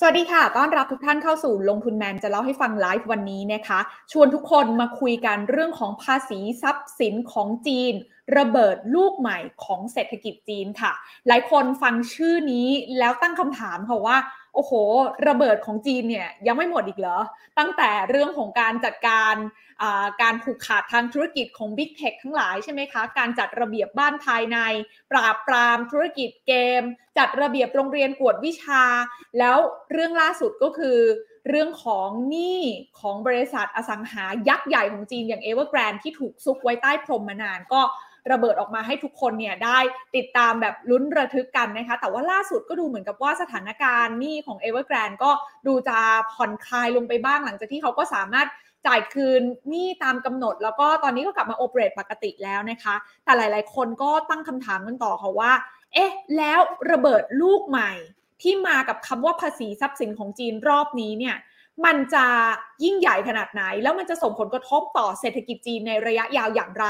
สวัสดีค่ะ ต้อนรับทุกท่านเข้าสู่ลงทุนแมนจะเล่าให้ฟังไลฟ์วันนี้นะคะ ชวนทุกคนมาคุยกันเรื่องของภาษีทรัพย์สินของจีน ระเบิดลูกใหม่ของเศรษฐกิจจีนค่ะ หลายคนฟังชื่อนี้แล้วตั้งคำถามค่ะว่า โอ้โห ระเบิดของจีนเนี่ยยังไม่หมดอีกเหรอ ตั้งแต่เรื่องของการจัดการการผูกขาดทางธุรกิจของ Big Tech ทั้งหลายใช่ไหมคะ การจัดระเบียบบ้านภายใน ปราบปรามธุรกิจเกม จัดระเบียบโรงเรียนกวดวิชา แล้วเรื่องล่าสุดก็คือเรื่องของหนี้ของบริษัทอสังหายักษ์ใหญ่ของจีนอย่าง Evergrande ที่ถูกซุกไว้ใต้พรมมานานก็ ระเบิดออกมาให้ทุกคนเนี่ยได้ติดตามแบบลุ้นระทึกกันนะคะ แต่ว่าล่าสุดก็ดูเหมือนกับว่าสถานการณ์หนี้ของ Evergrande ก็ดูจะผ่อนคลายลงไปบ้างหลังจากที่เขาก็สามารถจ่ายคืนหนี้ตามกำหนด แล้วก็ตอนนี้ก็กลับมาโอเปเรตปกติแล้วนะคะ แต่หลาย ๆ คนก็ตั้งคำถามกันต่อค่ะว่า เอ๊ะ แล้วระเบิดลูกใหม่ ที่มากับคำว่าภาษีทรัพย์สินของจีนรอบนี้เนี่ยมันจะยิ่งใหญ่ขนาดไหน แล้วมันจะส่งผลกระทบต่อเศรษฐกิจจีนในระยะยาวอย่างไร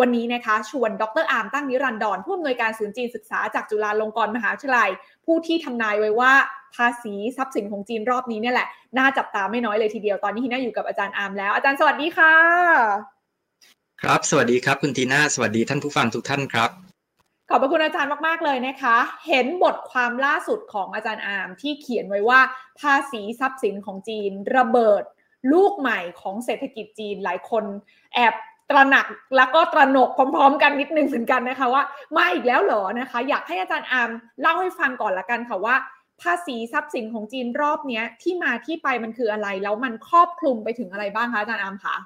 วันนี้นะคะชวนดรอาร์มตั้งนิรันดรผู้อำนวยการศูนย์จีนศึกษาจากจุฬาลงกรณ์มหาวิทยาลัย ผู้ที่ทำนายไว้ว่าภาษีทรัพย์สินของจีนรอบนี้เนี่ยแหละ น่าจับตาไม่น้อยเลยทีเดียวตอนนี้ที่น่าอยู่กับอาจารย์อาร์มแล้วอาจารย์สวัสดีค่ะ ครับ สวัสดีครับคุณทีน่าสวัสดีท่านผู้ฟังทุกท่านครับขอบพระคุณอาจารย์มาก ๆ เลยนะคะ เห็นบทความล่าสุดของอาจารย์อาร์มที่เขียนไว้ว่า ภาษีทรัพย์สินของจีน ระเบิด ลูกใหม่ของเศรษฐกิจจีนหลายคน แอบ ตระหนักแล้วก็ตระหนกพร้อมๆ กันนิดนึงเหมือนกันนะคะว่ามาอีกแล้วเหรอนะคะ อยากให้อาจารย์อาร์มเล่าให้ฟังก่อนละกันค่ะว่า ภาษีทรัพย์สินของจีนรอบนี้ที่มาที่ไปมันคืออะไร แล้วมันครอบคลุมไปถึงอะไรบ้างคะอาจารย์อามคะ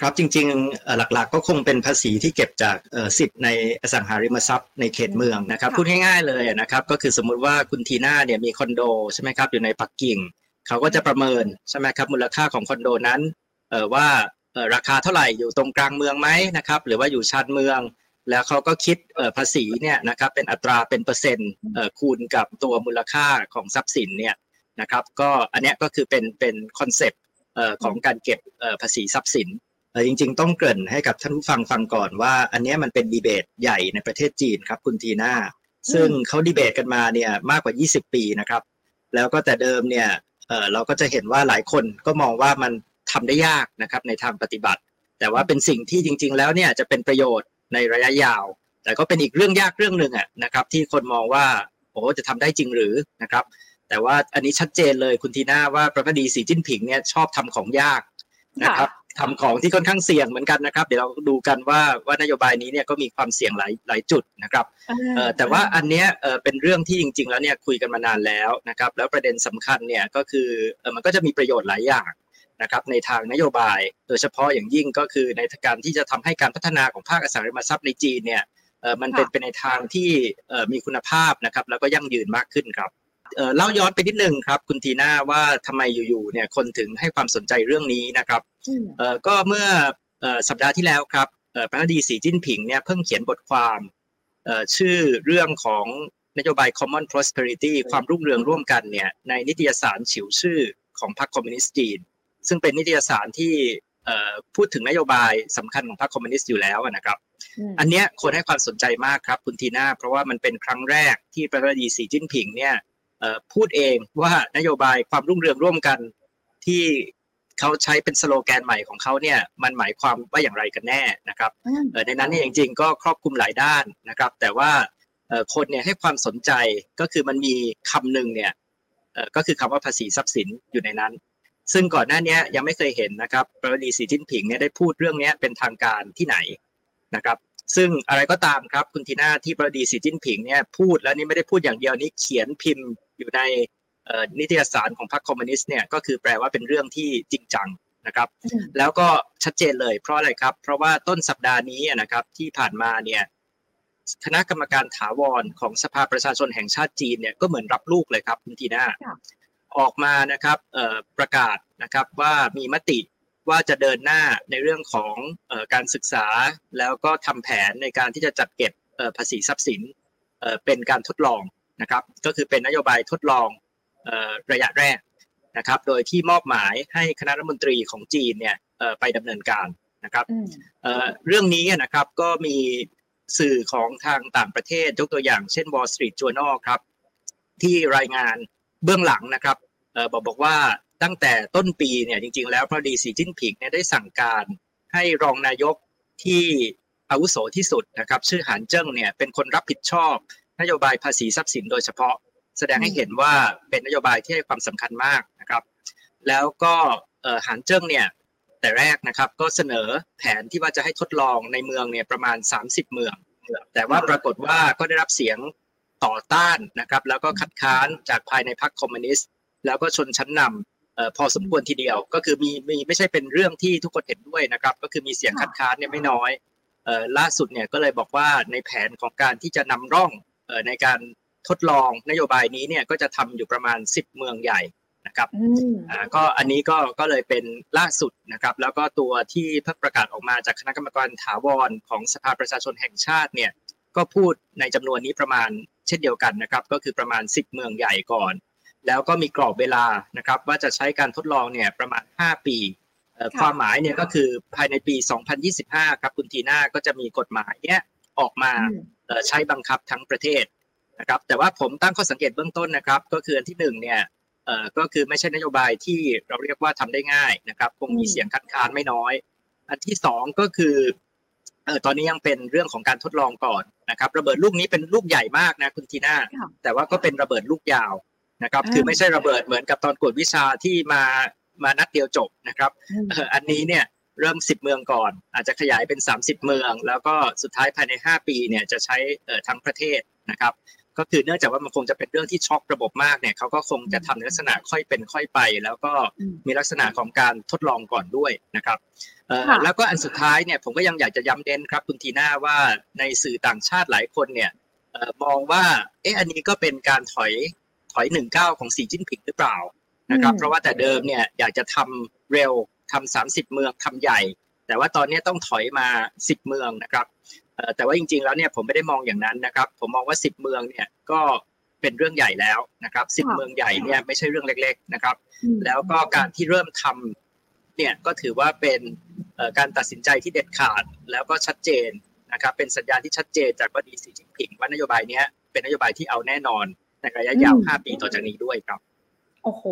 ครับจริงๆหลักๆก็คงเป็นภาษีที่เก็บจากสิทธิ์ในอสังหาริมทรัพย์ในเขตเมืองนะครับพูดง่ายๆเลยนะครับก็คือสมมุติว่าคุณทีน่าเนี่ยมีคอนโดใช่ไหมครับอยู่ในปักกิ่ง เขาก็จะประเมินใช่ไหมครับมูลค่าของคอนโดนั้นว่า ราคาเท่าไหร่อยู่ตรงกลางเมืองไหมนะครับ หรือว่าอยู่ชานเมือง แล้วเขาก็คิดภาษีเนี่ยนะครับเป็นอัตราเป็นเปอร์เซ็นต์คูณกับตัวมูลค่าของทรัพย์สินเนี่ยนะครับก็อันนี้ก็คือเป็นเป็น conceptของการเก็บภาษีทรัพย์สินจริงๆ ต้องเกริ่นให้กับท่านผู้ฟังฟังก่อนว่า อันนี้มันเป็นดีเบตใหญ่ในประเทศจีนครับคุณทีน่าซึ่งเขาดีเบตกันมาเนี่ยมากกว่า 20 ปีนะครับ แล้วก็แต่เดิมเนี่ยเราก็จะเห็นว่าหลายคนก็มองว่ามัน ทำได้ยากนะครับในทางปฏิบัติ แต่ว่าเป็นสิ่งที่จริง ๆ แล้วเนี่ยจะเป็นประโยชน์ในระยะยาว แต่ก็เป็นอีกเรื่องยากเรื่องหนึ่งอะนะครับที่คนมองว่าโอ้จะทำได้จริงหรือนะครับแต่ว่าอันนี้ชัดเจนเลยคุณทีน่าว่าประธานาธิบดีสีจิ้นผิงเนี่ยชอบทำของยากนะครับทำของที่ค่อนข้างเสี่ยงเหมือนกันนะครับเดี๋ยวเราดูกันว่าว่านโยบายนี้เนี่ยก็มีความเสี่ยงหลายหลายจุดนะครับแต่ว่าอันเนี้ยเป็นเรื่องที่จริง ๆ แล้วเนี่ยคุยกันมานานแล้วนะครับแล้วประเด็นสำคัญเนี่ยก็คือมันก็จะมีประโยชน์หลายอย่าง นะครับในทางนโยบาย โดยเฉพาะอย่างยิ่งก็คือในการที่จะทำให้การพัฒนาของภาคอสังหาริมทรัพย์ในจีนเนี่ยมันเป็นไปในทางที่มีคุณภาพนะครับแล้วก็ยั่งยืนมากขึ้นครับเล่าย้อนไปนิดนึงครับ คุณทีน่าว่าทำไมอยู่ๆเนี่ยคนถึงให้ความสนใจเรื่องนี้นะครับก็เมื่อสัปดาห์ที่แล้วครับประธานาธิบดีสีจิ้นผิงเนี่ยเพิ่งเขียนบทความชื่อเรื่องของนโยบาย common prosperity ความรุ่งเรืองร่วมกันเนี่ยในนิตยสารฉิวชื่อของพรรคคอมมิวนิสต์จีน ซึ่งเป็นนิตยสารที่พูดถึงนโยบายสำคัญของพรรคคอมมิวนิสต์อยู่แล้วนะครับ อันนี้คนให้ความสนใจมากครับคุณทีน่าเพราะว่ามันเป็นครั้งแรกที่ประธานาธิบดีสีจิ้นผิงเนี่ยพูดเองว่านโยบายความรุ่งเรืองร่วมกันที่เขาใช้เป็นสโลแกนใหม่ของเขาเนี่ยมันหมายความว่าอย่างไรกันแน่นะครับในนั้นเนี่ยจริงๆก็ครอบคลุมหลายด้านนะครับ แต่ว่าคนเนี่ยให้ความสนใจก็คือมันมีคำหนึ่งเนี่ยก็คือคำว่าภาษีทรัพย์สินอยู่ในนั้น ซึ่งก่อนหน้านี้ยังไม่เคยเห็นนะครับประธานาธิบดีสีจิ้นผิงเนี่ยได้พูดเรื่องนี้เป็นทางการที่ไหนนะครับ ซึ่งอะไรก็ตามครับคุณทีน่าที่ประธานาธิบดีสีจิ้นผิงเนี่ยพูดแล้วนี่ไม่ได้พูดอย่างเดียวนี้เขียนพิมพ์อยู่ในนิตยสารของพรรคคอมมิวนิสต์เนี่ยก็คือแปลว่าเป็นเรื่องที่จริงจังนะครับ แล้วก็ชัดเจนเลยเพราะอะไรครับ เพราะว่าต้นสัปดาห์นี้นะครับที่ผ่านมาเนี่ยคณะกรรมการถาวรของสภาประชาชนแห่งชาติจีนเนี่ยก็เหมือนรับลูกเลยครับคุณทีน่าออกมานะครับประกาศ นะครับว่ามีมติว่าจะเดินหน้าในเรื่องของการศึกษา แล้วก็ทำแผนในการที่จะจัดเก็บภาษีทรัพย์สินเป็นการทดลองนะครับ ก็คือเป็นนโยบายทดลองระยะแรกนะครับ โดยที่มอบหมายให้คณะรัฐมนตรีของจีนเนี่ยไปดำเนินการนะครับเรื่องนี้นะครับก็มีสื่อของทางต่างประเทศยกตัวอย่างเช่น Wall Street Journal ครับที่รายงานเบื้องหลังนะครับบอกบอกว่า ตั้งแต่ต้นปีเนี่ยจริง ๆ แล้วพอดีสีจิ้นผิงเนี่ยได้สั่งการให้รองนายกที่อาวุโสที่สุดนะครับ ชื่อหานเจิ้งเนี่ยเป็นคนรับผิดชอบ นโยบายภาษีทรัพย์สินโดยเฉพาะ แสดงให้เห็นว่าเป็นนโยบายที่ให้ความสำคัญมากนะครับ แล้วก็หานเจิ้งเนี่ยแต่แรกนะครับก็เสนอแผนที่ว่าจะให้ทดลองในเมืองเนี่ยประมาณ 30 เมือง แต่ว่าปรากฏว่าก็ได้รับเสียงต่อต้านนะครับ แล้วก็คัดค้านจากภายในพรรคคอมมิวนิสต์แล้วก็ชนชั้นนำ พอสมควรทีเดียว ก็คือมีมีไม่ใช่เป็นเรื่องที่ทุกคนเห็นด้วยนะครับ ก็คือมีเสียงคัดค้านเนี่ยไม่น้อยล่าสุดเนี่ยก็เลยบอกว่าในแผนของการที่จะนำร่องในการทดลองนโยบายนี้เนี่ยก็จะทำอยู่ประมาณ 10 เมืองใหญ่นะครับอ่าก็อันนี้ก็ก็เลยเป็นล่าสุดนะครับ แล้วก็ตัวที่เพิ่งประกาศออกมาจากคณะกรรมการถาวรของสภาประชาชนแห่งชาติเนี่ยก็พูดในจำนวนนี้ประมาณเช่นเดียวกันนะครับ ก็คือประมาณ 10 เมืองใหญ่ก่อน แล้วก็มีกรอบเวลานะครับ ว่าจะใช้การทดลองเนี่ยประมาณ 5 ปีความหมายเนี่ยก็คือภายในปี 2025 ครับคุณทีน่าก็จะมีกฎหมายเนี่ยออกมาใช้บังคับทั้งประเทศนะครับ แต่ว่าผมตั้งข้อสังเกตเบื้องต้นนะครับ ก็คืออันที่หนึ่งเนี่ยเอ่อก็คือไม่ใช่นโยบายที่เราเรียกว่าทำได้ง่ายนะครับ คงมีเสียงคัดค้านไม่น้อย อันที่สองก็คือเออตอนนี้ยังเป็นเรื่องของการทดลองก่อนนะครับ ระเบิดลูกนี้เป็นลูกใหญ่มากนะคุณทีน่าแต่ว่าก็เป็นระเบิดลูกยาว นะครับคือไม่ใช่ระเบิดเหมือนกับตอนกวดวิชาที่มามานัดเดียวจบนะครับอันนี้เนี่ยเริ่ม 10 เมืองก่อน อาจจะขยายเป็น 30 เมือง แล้วก็สุดท้ายภายใน 5 ปีเนี่ยจะใช้ทั้งประเทศนะครับก็คือเนื่องจากว่ามันคงจะเป็นเรื่องที่ช็อกระบบมากเนี่ยเขาก็คงจะทำในลักษณะค่อยเป็นค่อยไป แล้วก็มีลักษณะของการทดลองก่อนด้วยนะครับแล้วก็อันสุดท้ายเนี่ยผมก็ยังอยากจะย้ำเน้นครับคุณทีน่าว่าในสื่อต่างชาติหลายคนเนี่ยมองว่าเอ๊ะอันนี้ก็เป็นการถอย ถอยหนึ่งเก้าของสีจิ้นผิงหรือเปล่านะครับเพราะว่าแต่เดิมเนี่ยอยากจะทำเร็วทำสามสิบเมืองทำใหญ่ แต่ว่าตอนนี้ต้องถอยมาสิบเมืองนะครับแต่ว่าจริงๆแล้วเนี่ยผมไม่ได้มองอย่างนั้นนะครับ ผมมองว่าสิบเมืองเนี่ยก็เป็นเรื่องใหญ่แล้วนะครับสิบเมืองใหญ่เนี่ยไม่ใช่เรื่องเล็ก ๆนะครับ แล้วก็การที่เริ่มทำเนี่ยก็ถือว่าเป็นการตัดสินใจที่เด็ดขาดแล้วก็ชัดเจนนะครับเป็นสัญญาณที่ชัดเจนจากวัดีสีจิ้งผิงว่านโยบายนี้เป็นนโยบายที่เอาแน่นอน ในระยะยาว5ปีต่อจากนี้ด้วยครับ โอ้โห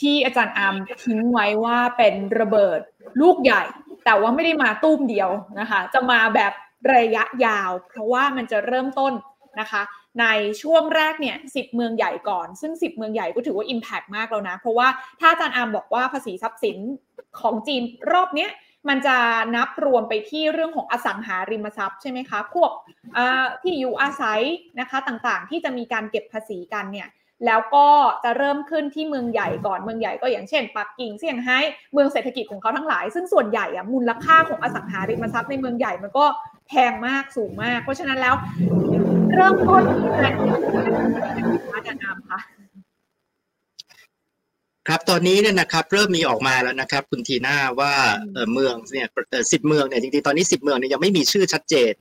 ที่อาจารย์อามทิ้งไว้ว่าเป็นระเบิดลูกใหญ่ แต่ว่าไม่ได้มาตุ้มเดียวนะคะ จะมาแบบระยะยาว เพราะว่ามันจะเริ่มต้นนะคะ ในช่วงแรกเนี่ยสิเมืองใหญ่ก่อน ซึ่ง 10 เมืองใหญ่ก็ถือว่า Impact มากแล้วนะ เพราะว่าถ้าอาจารย์อามบอกว่าภาษีทรัพย์สินของจีนรอบเนี้ย มันจะนับรวมไปที่เรื่องของอสังหาริมทรัพย์ใช่ไหมคะ พวกที่อยู่อาศัยนะคะต่างๆ ที่จะมีการเก็บภาษีกันเนี่ยแล้วก็จะเริ่มขึ้นที่เมืองใหญ่ก่อนเมืองใหญ่ก็อย่างเช่นปักกิ่งเซี่ยงไฮ้เมืองเศรษฐกิจของเขาทั้งหลาย ซึ่งส่วนใหญ่อะมูลค่าของอสังหาริมทรัพย์ในเมืองใหญ่มันก็แพงมากสูงมาก เพราะฉะนั้นแล้วเริ่มต้นการอาจารย์อามค่ะ ครับตอนนี้เนี่ยนะครับเริ่มมีออกมาแล้วนะครับ คุณทีน่าว่าเมืองเนี่ยสิบเมืองเนี่ยจริงๆตอนนี้สิบเมืองเนี่ยยังไม่มีชื่อชัดเจน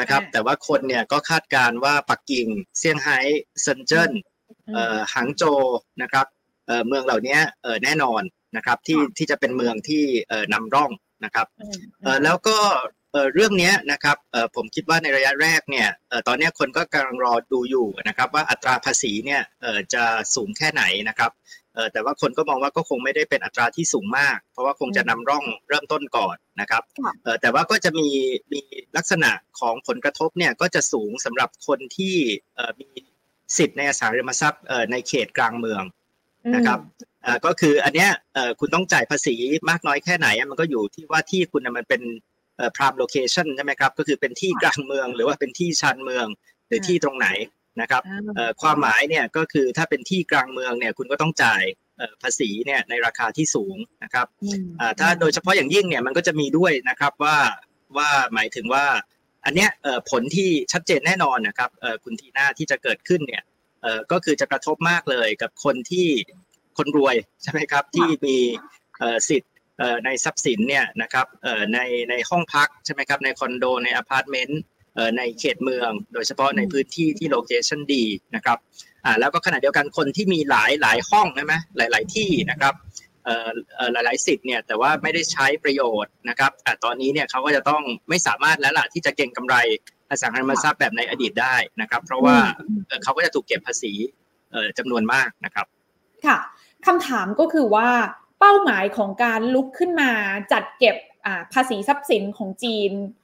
นะครับ แต่ว่าคนเนี่ยก็คาดการว่าปักกิ่งเซี่ยงไฮ้เซินเจิ้นหางโจนะครับเมืองเหล่านี้แน่นอนนะครับที่ที่จะเป็นเมืองที่นำร่องนะครับแล้วก็เรื่องนี้นะครับผมคิดว่าในระยะแรกเนี่ยตอนนี้คนก็กำลังรอดูอยู่นะครับว่าอัตราภาษีเนี่ยจะสูงแค่ไหนนะครับ แต่ว่าคนก็มองว่าก็คงไม่ได้เป็นอัตราที่สูงมาก เพราะว่าคงจะนำร่องเริ่มต้นก่อนนะครับแต่ว่าก็จะมีมีลักษณะของผลกระทบเนี่ยก็จะสูงสำหรับคนที่มีสิทธิ์ในอสังหาริมทรัพย์ในเขตกลางเมืองนะครับก็คืออันเนี้ยคุณต้องจ่ายภาษีมากน้อยแค่ไหนมันก็อยู่ที่ว่าที่คุณมันเป็นพรามโลเคชันใช่ไหมครับก็คือเป็นที่กลางเมืองหรือว่าเป็นที่ชานเมืองหรือที่ตรงไหน นะครับความหมายเนี่ยก็คือถ้าเป็นที่กลางเมืองเนี่ยคุณก็ต้องจ่ายภาษีเนี่ยในราคาที่สูงนะครับถ้าโดยเฉพาะอย่างยิ่งเนี่ยมันก็จะมีด้วยนะครับว่าว่าหมายถึงว่าอันเนี้ยผลที่ชัดเจนแน่นอนนะครับคุณทีน่าที่จะเกิดขึ้นเนี่ยก็คือจะกระทบมากเลยกับคนที่คนรวยใช่ไหมครับที่มีสิทธิ์ในทรัพย์สินเนี่ยนะครับในในห้องพักใช่ไหมครับในคอนโดในอพาร์ตเมนต์ ในเขตเมือง โดยเฉพาะในพื้นที่ที่ location ดีนะครับอ่าแล้วก็ขณะเดียวกันคนที่มีหลายหลายห้องใช่ไหมหลาย ๆ ที่นะครับหลายๆสิทธิ์เนี่ยแต่ว่าไม่ได้ใช้ประโยชน์นะครับแต่ตอนนี้เนี่ยเขาก็จะต้องไม่สามารถแล้วล่ะที่จะเก็งกำไรอสังหาริมทรัพย์แบบในอดีตได้นะครับ เพราะว่าเขาก็จะถูกเก็บภาษีจำนวนมากนะครับค่ะคำถามก็คือว่าเป้าหมายของการลุกขึ้นมาจัดเก็บภาษีทรัพย์สินของจีนอ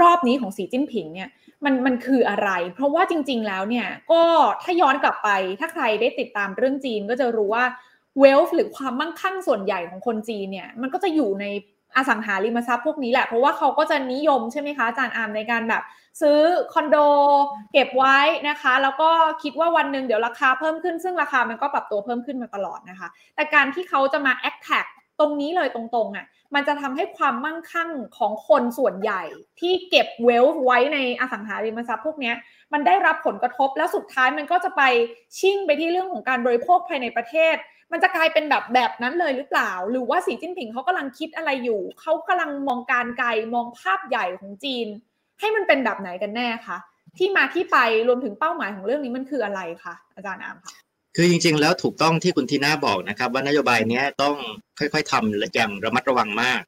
รอบนี้ของสีจิ้นผิงเนี่ยมันมันคืออะไร เพราะว่าจริง ๆ แล้วเนี่ยก็ถ้าย้อนกลับไปถ้าใครได้ติดตามเรื่องจีนก็จะรู้ว่าเวลฟ์หรือความมั่งคั่งส่วนใหญ่ของคนจีนเนี่ยมันก็จะอยู่ในอสังหาริมทรัพย์พวกนี้แหละ เพราะว่าเขาก็จะนิยมใช่ไหมคะอาจารย์อามในการแบบ ซื้อคอนโดเก็บไว้นะคะ แล้วก็คิดว่าวันหนึ่งเดี๋ยวราคาเพิ่มขึ้นซึ่งราคามันก็ปรับตัวเพิ่มขึ้นมาตลอดนะคะ แต่การที่เขาจะมาแอคแท็ก ตรงนี้เลยตรงๆอะมันจะทำให้ความมั่งคั่งของคนส่วนใหญ่ที่เก็บเวลไว้ในอสังหาริมทรัพย์พวกนี้มันได้รับผลกระทบแล้วสุดท้ายมันก็จะไปชิ่งไปที่เรื่องของการบริโภคภายในประเทศ มันจะกลายเป็นแบบแบบนั้นเลยหรือเปล่า หรือว่าสีจิ้นผิงเขากำลังคิดอะไรอยู่ เขากำลังมองการไกลมองภาพใหญ่ของจีน ให้มันเป็นแบบไหนกันแน่คะที่มาที่ไปรวมถึงเป้าหมายของเรื่องนี้มันคืออะไรคะอาจารย์อามคะ คือจริงๆ แล้วถูกต้องที่คุณทีน่าบอกนะครับ ว่านโยบายนี้ต้องค่อยๆทำอย่างระมัดระวังมาก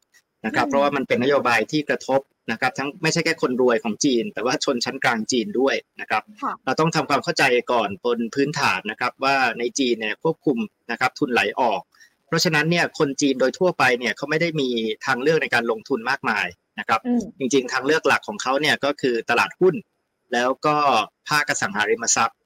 นะครับ เพราะว่ามันเป็นนโยบายที่กระทบนะครับ ทั้งไม่ใช่แค่คนรวยของจีน แต่ว่าชนชั้นกลางจีนด้วยนะครับ เราต้องทำความเข้าใจก่อนบนพื้นฐานนะครับ ว่าในจีนเนี่ยควบคุมนะครับทุนไหลออก เพราะฉะนั้นเนี่ยคนจีนโดยทั่วไปเนี่ยเขาไม่ได้มีทางเลือกในการลงทุนมากมายนะครับ จริงๆ ทางเลือกหลักของเขาเนี่ยก็คือตลาดหุ้น แล้วก็ภาคอสังหาริมทรัพย์เออ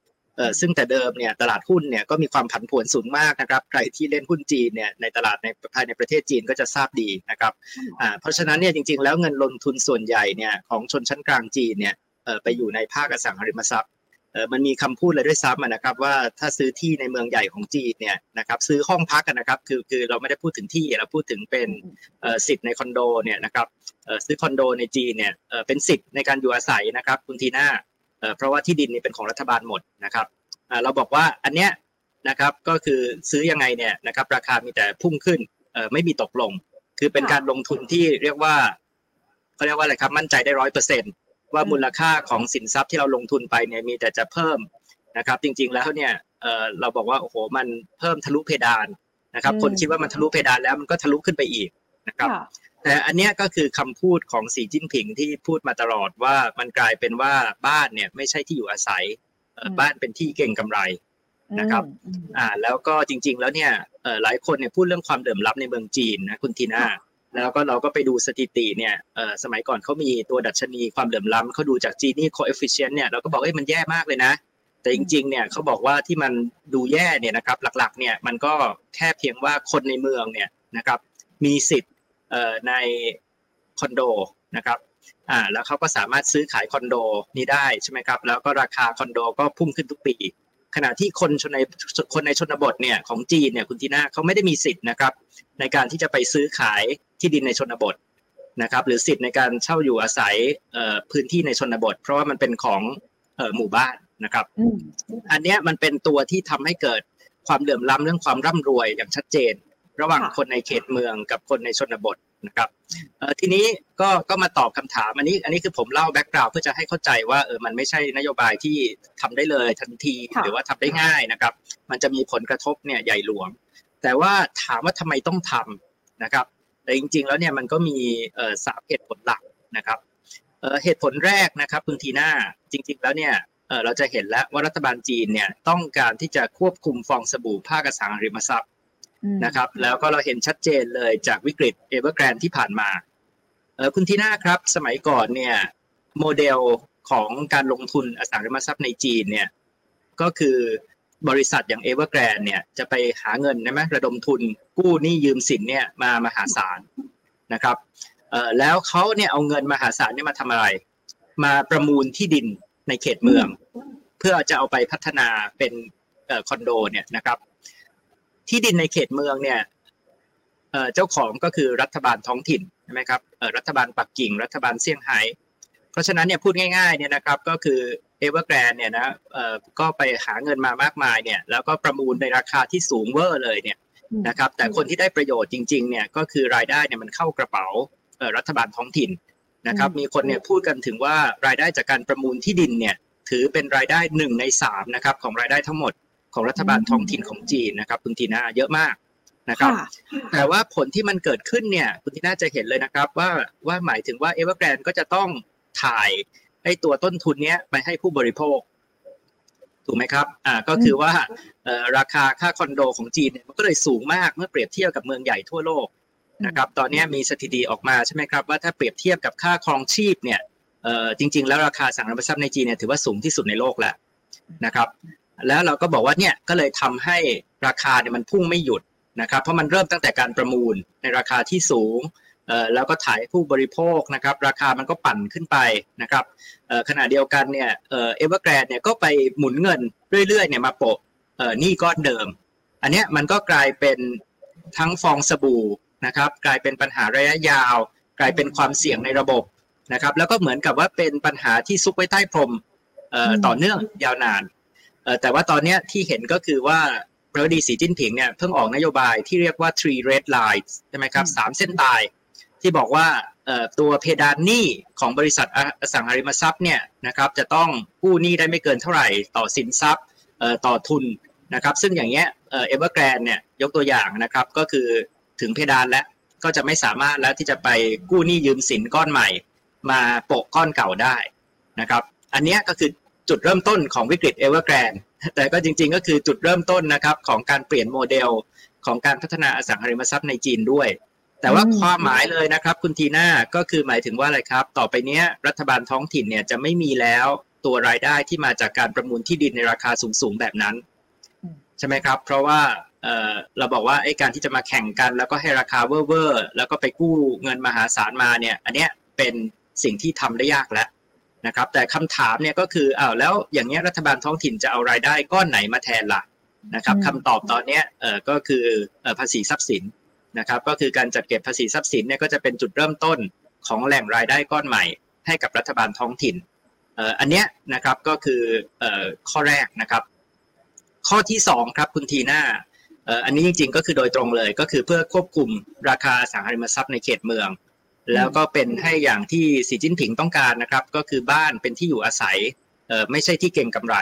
ซึ่งแต่เดิมเนี่ยตลาดหุ้นเนี่ยก็มีความผันผวนสูงมากนะครับ ใครที่เล่นหุ้นจีนเนี่ยในตลาดในภายในประเทศจีนก็จะทราบดีนะครับอ่าเพราะฉะนั้นเนี่ยจริงๆ แล้วเงินลงทุนส่วนใหญ่เนี่ยของชนชั้นกลางจีนเนี่ยเออไปอยู่ในภาคอสังหาริมทรัพย์เออมันมีคำพูดเลยด้วยซ้ำนะครับว่าถ้าซื้อที่ในเมืองใหญ่ของจีนเนี่ยนะครับซื้อห้องพักกันนะครับคือคือเราไม่ได้พูดถึงที่เราพูดถึงเป็นเออสิทธิ์ในคอนโดเนี่ยนะครับเออซื้อคอนโดในจีนเนี่ยเออเป็นสิทธิ์ในการอยู่อาศัยนะครับคุณทีน่า เออเพราะว่าที่ดินนี่เป็นของรัฐบาลหมดนะครับเราบอกว่าอันเนี้ยนะครับก็คือซื้อยังไงเนี่ยนะครับราคามีแต่พุ่งขึ้นไม่มีตกลง คือเป็นการลงทุนที่เรียกว่าเขาเรียกว่าอะไรครับมั่นใจได้ร้อยเปอร์เซ็นว่ามูลค่าของสินทรัพย์ที่เราลงทุนไปเนี่ยมีแต่จะเพิ่มนะครับ จริง ๆ แล้วเนี่ยเราบอกว่าโอ้โหมันเพิ่มทะลุเพดานนะครับ คนคิดว่ามันทะลุเพดานแล้วมันก็ทะลุขึ้นไปอีก นะครับแต่อันนี้ก็คือคำพูดของสีจิ้นผิงที่พูดมาตลอดว่ามันกลายเป็นว่าบ้านเนี่ยไม่ใช่ที่อยู่อาศัยบ้านเป็นที่เก่งกำไรนะครับอ่าแล้วก็จริง ๆ แล้วเนี่ยหลายคนเนี่ยพูดเรื่องความเดือดร้อนในเมืองจีนนะคุณทีน่าแล้วก็เราก็ไปดูสถิติเนี่ยสมัยก่อนเขามีตัวดัชนีความเหลื่อมล้ำเขาดูจากจีนี่ coefficient เนี่ยเราก็บอกเอ้ยมันแย่มากเลยนะ แต่จริงๆเนี่ยเขาบอกว่าที่มันดูแย่เนี่ยนะครับหลักๆเนี่ยมันก็แค่เพียงว่าคนในเมืองเนี่ยนะครับมีสิทธิ์ ในคอนโดนะครับอ่าแล้วเขาก็สามารถซื้อขายคอนโดนี้ได้ใช่ไหมครับแล้วก็ราคาคอนโดก็พุ่งขึ้นทุกปี ขณะที่คนชนในคนในชนบทเนี่ยของจีนเนี่ยคุณทีน่าเขาไม่ได้มีสิทธิ์นะครับในการที่จะไปซื้อขายที่ดินในชนบทนะครับหรือสิทธิ์ในการเช่าอยู่อาศัยพื้นที่ในชนบท เพราะว่ามันเป็นของหมู่บ้านนะครับ อันนี้มันเป็นตัวที่ทำให้เกิดความเดือมล้ำเรื่องความร่ำรวยอย่างชัดเจน ระหว่างคนในเขตเมืองกับคนในชนบทนะครับทีนี้ก็ก็มาตอบคำถามอันนี้ อันนี้คือผมเล่า background เพื่อจะให้เข้าใจว่าเออมันไม่ใช่นโยบายที่ทำได้เลยทันทีหรือว่าทำได้ง่ายนะครับ มันจะมีผลกระทบเนี่ยใหญ่หลวง แต่ว่าถามว่าทำไมต้องทำนะครับ แต่จริง ๆ แล้วเนี่ยมันก็มีสามเหตุผลหลักนะครับเหตุผลแรกนะครับคุณทีน่าจริง ๆ แล้วเนี่ยเราจะเห็นแล้วว่ารัฐบาลจีนเนี่ยต้องการที่จะควบคุมฟองสบู่ภาคอสังหาริมทรัพย์ นะครับ แล้วก็เราเห็นชัดเจนเลยจากวิกฤตเอเวอร์แกรนที่ผ่านมาเออคุณทีน่าครับ สมัยก่อนเนี่ยโมเดลของการลงทุนอสังหาริมทรัพย์ในจีนเนี่ยก็คือบริษัทอย่างเอเวอร์แกรนเนี่ยจะไปหาเงินใช่ไหมระดมทุนกู้หนี้ยืมสินเนี่ยมามหาศาลนะครับเออแล้วเขาเนี่ยเอาเงินมหาศาลเนี่ยมาทำอะไร มาประมูลที่ดินในเขตเมือง เพื่อจะเอาไปพัฒนาเป็นคอนโดเนี่ยนะครับ ที่ดินในเขตเมืองเนี่ยเจ้าของก็คือรัฐบาลท้องถิ่นใช่ไหมครับรัฐบาลปักกิ่ง รัฐบาลเซี่ยงไฮ้เพราะฉะนั้นเนี่ยพูดง่ายๆเนี่ยนะครับก็คือเอเวอร์แกรนเนี่ยนะก็ไปหาเงินมามากมายเนี่ยแล้วก็ประมูลในราคาที่สูงเวอร์เลยเนี่ยนะครับแต่คนที่ได้ประโยชน์จริงๆเนี่ยก็คือรายได้เนี่ยมันเข้ากระเป๋ารัฐบาลท้องถิ่นนะครับมีคนเนี่ยพูดกันถึงว่ารายได้จากการประมูลที่ดินเนี่ยถือเป็นรายได้หนึ่งในสามนะครับของรายได้ทั้งหมด ของรัฐบาลท้องถิ่นของจีนนะครับคุณทีน่าเยอะมากนะครับ แต่ว่าผลที่มันเกิดขึ้นเนี่ยคุณทีน่าจะเห็นเลยนะครับ ว่าว่าหมายถึงว่าเอเวอร์แกรนก็จะต้องถ่ายไอ้ตัวต้นทุนเนี้ยไปให้ผู้บริโภค ถูถูกไหมครับอ่าก็คือว่าราคาค่าคอนโดของจีนเนี่ยมันก็เลยสูงมากเมื่อเปรียบเทียบกับเมืองใหญ่ทั่วโลกนะครับตอนนี้มีสถิติออกมาใช่ไหมครับว่าถ้าเปรียบเทียบกับค่าครองชีพเนี่ยเอ่อจริง ๆ แล้วราคาสังหาริมทรัพย์ในจีนเนี่ยถือว่าสูงที่สุดในโลกแล้วนะครับ แล้วเราก็บอกว่าเนี่ยก็เลยทำให้ราคาเนี่ยมันพุ่งไม่หยุดนะครับเพราะมันเริ่มตั้งแต่การประมูลในราคาที่สูงแล้วก็ถ่ายผู้บริโภคนะครับราคามันก็ปั่นขึ้นไปนะครับขณะเดียวกันเนี่ยเอเวอร์แกรนเนี่ยก็ไปหมุนเงินเรื่อยๆเนี่ยมาโปะหนี้ก้อนเดิม อันเนี้ยมันก็กลายเป็นทั้งฟองสบู่นะครับกลายเป็นปัญหาระยะยาว กลายเป็นความเสี่ยงในระบบนะครับแล้วก็เหมือนกับว่าเป็นปัญหาที่ซุกไว้ใต้พรมต่อเนื่องยาวนาน แต่ว่าตอนนี้ที่เห็นก็คือว่าพระดีสีจิ้นผิงเนี่ยเพิ่งออกนโยบายที่เรียกว่า three red lines ใช่ไหมครับสามเส้นตาย ที่บอกว่าตัวเพดานหนี้ของบริษัทอสังหาริมทรัพย์เนี่ยนะครับจะต้องกู้หนี้ได้ไม่เกินเท่าไหร่ต่อสินทรัพย์ต่อทุนนะครับซึ่งอย่างเงี้ยเอเวอร์แกรนเนี่ยยกตัวอย่างนะครับก็คือถึงเพดานแล้วก็จะไม่สามารถแล้วที่จะไปกู้หนี้ยืมสินก้อนใหม่ มาโปะก้อนเก่าได้นะครับอันนี้ก็คือ จุดเริ่มต้นของวิกฤตเอเวอร์แกรนแต่ก็จริงๆก็คือจุดเริ่มต้นนะครับของการเปลี่ยนโมเดลของการพัฒนาอสังหาริมทรัพย์ในจีนด้วย แต่ว่าความหมายเลยนะครับ คุณทีน่าก็คือหมายถึงว่าอะไรครับ ต่อไปนี้รัฐบาลท้องถิ่นเนี่ยจะไม่มีแล้วตัวรายได้ที่มาจากการประมูลที่ดินในราคาสูงๆแบบนั้น ใช่ไหมครับ เพราะว่าเราบอกว่าไอ้การที่จะมาแข่งกันแล้วก็ให้ราคาเวอร์ๆแล้วก็ไปกู้เงินมหาศาลมาเนี่ย อันเนี้ยเป็นสิ่งที่ทำได้ยากแล้ว นะครับแต่คำถามเนี่ยก็คืออ้าวแล้วอย่างเงี้ยรัฐบาลท้องถิ่นจะเอารายได้ก้อนไหนมาแทนล่ะนะครับคำตอบตอนเนี้ยเออก็คือภาษีทรัพย์สินนะครับก็คือการจัดเก็บภาษีทรัพย์สินเนี่ยก็จะเป็นจุดเริ่มต้นของแหล่งรายได้ก้อนใหม่ ให้กับรัฐบาลท้องถิ่นเอ่ออันเนี้ยนะครับก็คือเอ่อข้อแรกนะครับ ข้อที่สองครับคุณทีน่าอันนี้จริงๆก็คือโดยตรงเลยก็คือเพื่อควบคุมราคาสังหาริมทรัพย์ในเขตเมือง แล้วก็เป็นให้อย่างที่สีจิ้นผิงต้องการนะครับ ก็คือบ้านเป็นที่อยู่อาศัยไม่ใช่ที่เก่งกำไร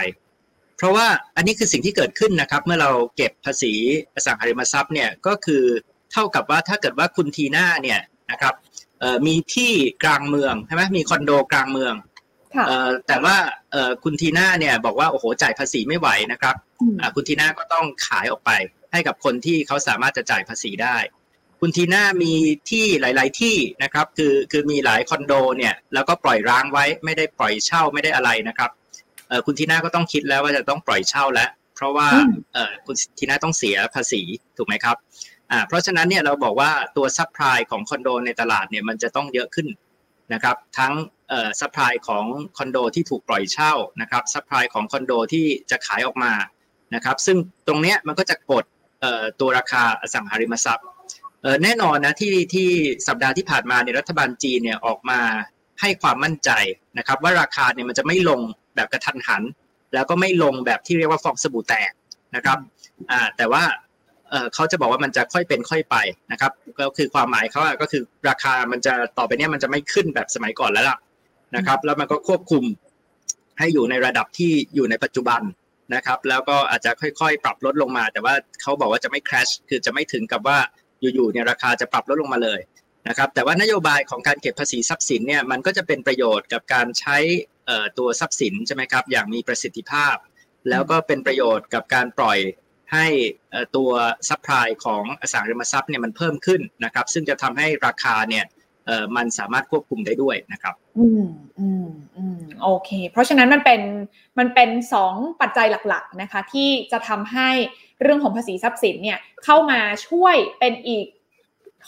เพราะว่าอันนี้คือสิ่งที่เกิดขึ้นนะครับ เมื่อเราเก็บภาษีอสังหาริมทรัพย์เนี่ยก็คือเท่ากับว่าถ้าเกิดว่าคุณทีน่าเนี่ยนะครับมีที่กลางเมืองใช่ไหมมีคอนโดกลางเมืองแต่ว่าคุณทีน่าเนี่ยบอกว่าโอ้โหจ่ายภาษีไม่ไหวนะครับคุณทีน่าก็ต้องขายออกไปให้กับคนที่เขาสามารถจะจ่ายภาษีได้ คุณทีน่ามีที่หลาย ๆ ที่นะครับ คือคือมีหลายคอนโดเนี่ยแล้วก็ปล่อยร้างไว้ไม่ได้ปล่อยเช่าไม่ได้อะไรนะครับเออคุณทีน่าก็ต้องคิดแล้วว่าจะต้องปล่อยเช่าแล้ว เพราะว่าเออคุณทีน่าต้องเสียภาษีถูกไหมครับอ่าเพราะฉะนั้นเนี่ยเราบอกว่าตัว supply ของคอนโดในตลาดเนี่ยมันจะต้องเยอะขึ้นนะครับ ทั้งเอ่อ supply ของคอนโดที่ถูกปล่อยเช่านะครับ supply ของคอนโดที่จะขายออกมานะครับ ซึ่งตรงเนี้ยมันก็จะกดตัวราคาอสังหาริมทรัพย์ แน่นอนนะที่ที่สัปดาห์ที่ผ่านมาเนี่ยรัฐบาลจีนเนี่ยออกมาให้ความมั่นใจนะครับ ว่าราคาเนี่ยมันจะไม่ลงแบบกระทันหัน แล้วก็ไม่ลงแบบที่เรียกว่าฟองสบู่แตกนะครับอ่าแต่ว่าเขาจะบอกว่ามันจะค่อยเป็นค่อยไปนะครับ ก็คือความหมายเขาก็คือราคามันจะต่อไปเนี้ยมันจะไม่ขึ้นแบบสมัยก่อนแล้วล่ะนะครับ แล้วมันก็ควบคุมให้อยู่ในระดับที่อยู่ในปัจจุบันนะครับ แล้วก็อาจจะค่อยๆ ปรับลดลงมา แต่ว่าเขาบอกว่าจะไม่ crash คือจะไม่ถึงกับว่า อยู่ๆเนี่ยราคาจะปรับลดลงมาเลยนะครับแต่ว่านโยบายของการเก็บภาษีทรัพย์สินเนี่ยมันก็จะเป็นประโยชน์กับการใช้ตัวทรัพย์สินใช่ไหมครับอย่างมีประสิทธิภาพ แล้วก็เป็นประโยชน์กับการปล่อยให้ตัว supply ของอสังหาริมทรัพย์เนี่ยมันเพิ่มขึ้นนะครับ ซึ่งจะทำให้ราคาเนี่ยมันสามารถควบคุมได้ด้วยนะครับ อืมอืมอืมโอเค เพราะฉะนั้นมันเป็นมันเป็นสองปัจจัยหลักๆนะคะ ที่จะทำให้ เรื่องของภาษีทรัพย์สินเนี่ยเข้ามาช่วยเป็นอีก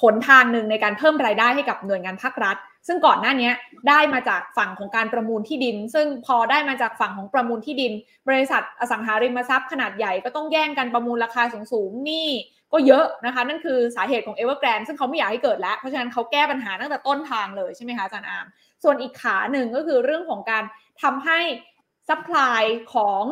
หนทางหนึ่งในการเพิ่มรายได้ให้กับหน่วยงานภาครัฐ ซึ่งก่อนหน้านี้ได้มาจากฝั่งของการประมูลที่ดิน ซึ่งพอได้มาจากฝั่งของประมูลที่ดิน บริษัทอสังหาริมทรัพย์ขนาดใหญ่ก็ต้องแย่งกันประมูลราคาสูงๆนี่ก็เยอะนะคะ นั่นคือสาเหตุของ Evergrande ซึ่งเขาไม่อยากให้เกิดแล้ว เพราะฉะนั้นเขาแก้ปัญหาตั้งแต่ต้นทางเลยใช่ไหมคะอาจารย์อาร์มส่วนอีกขาหนึ่งก็คือเรื่องของการทำให้ supply ของ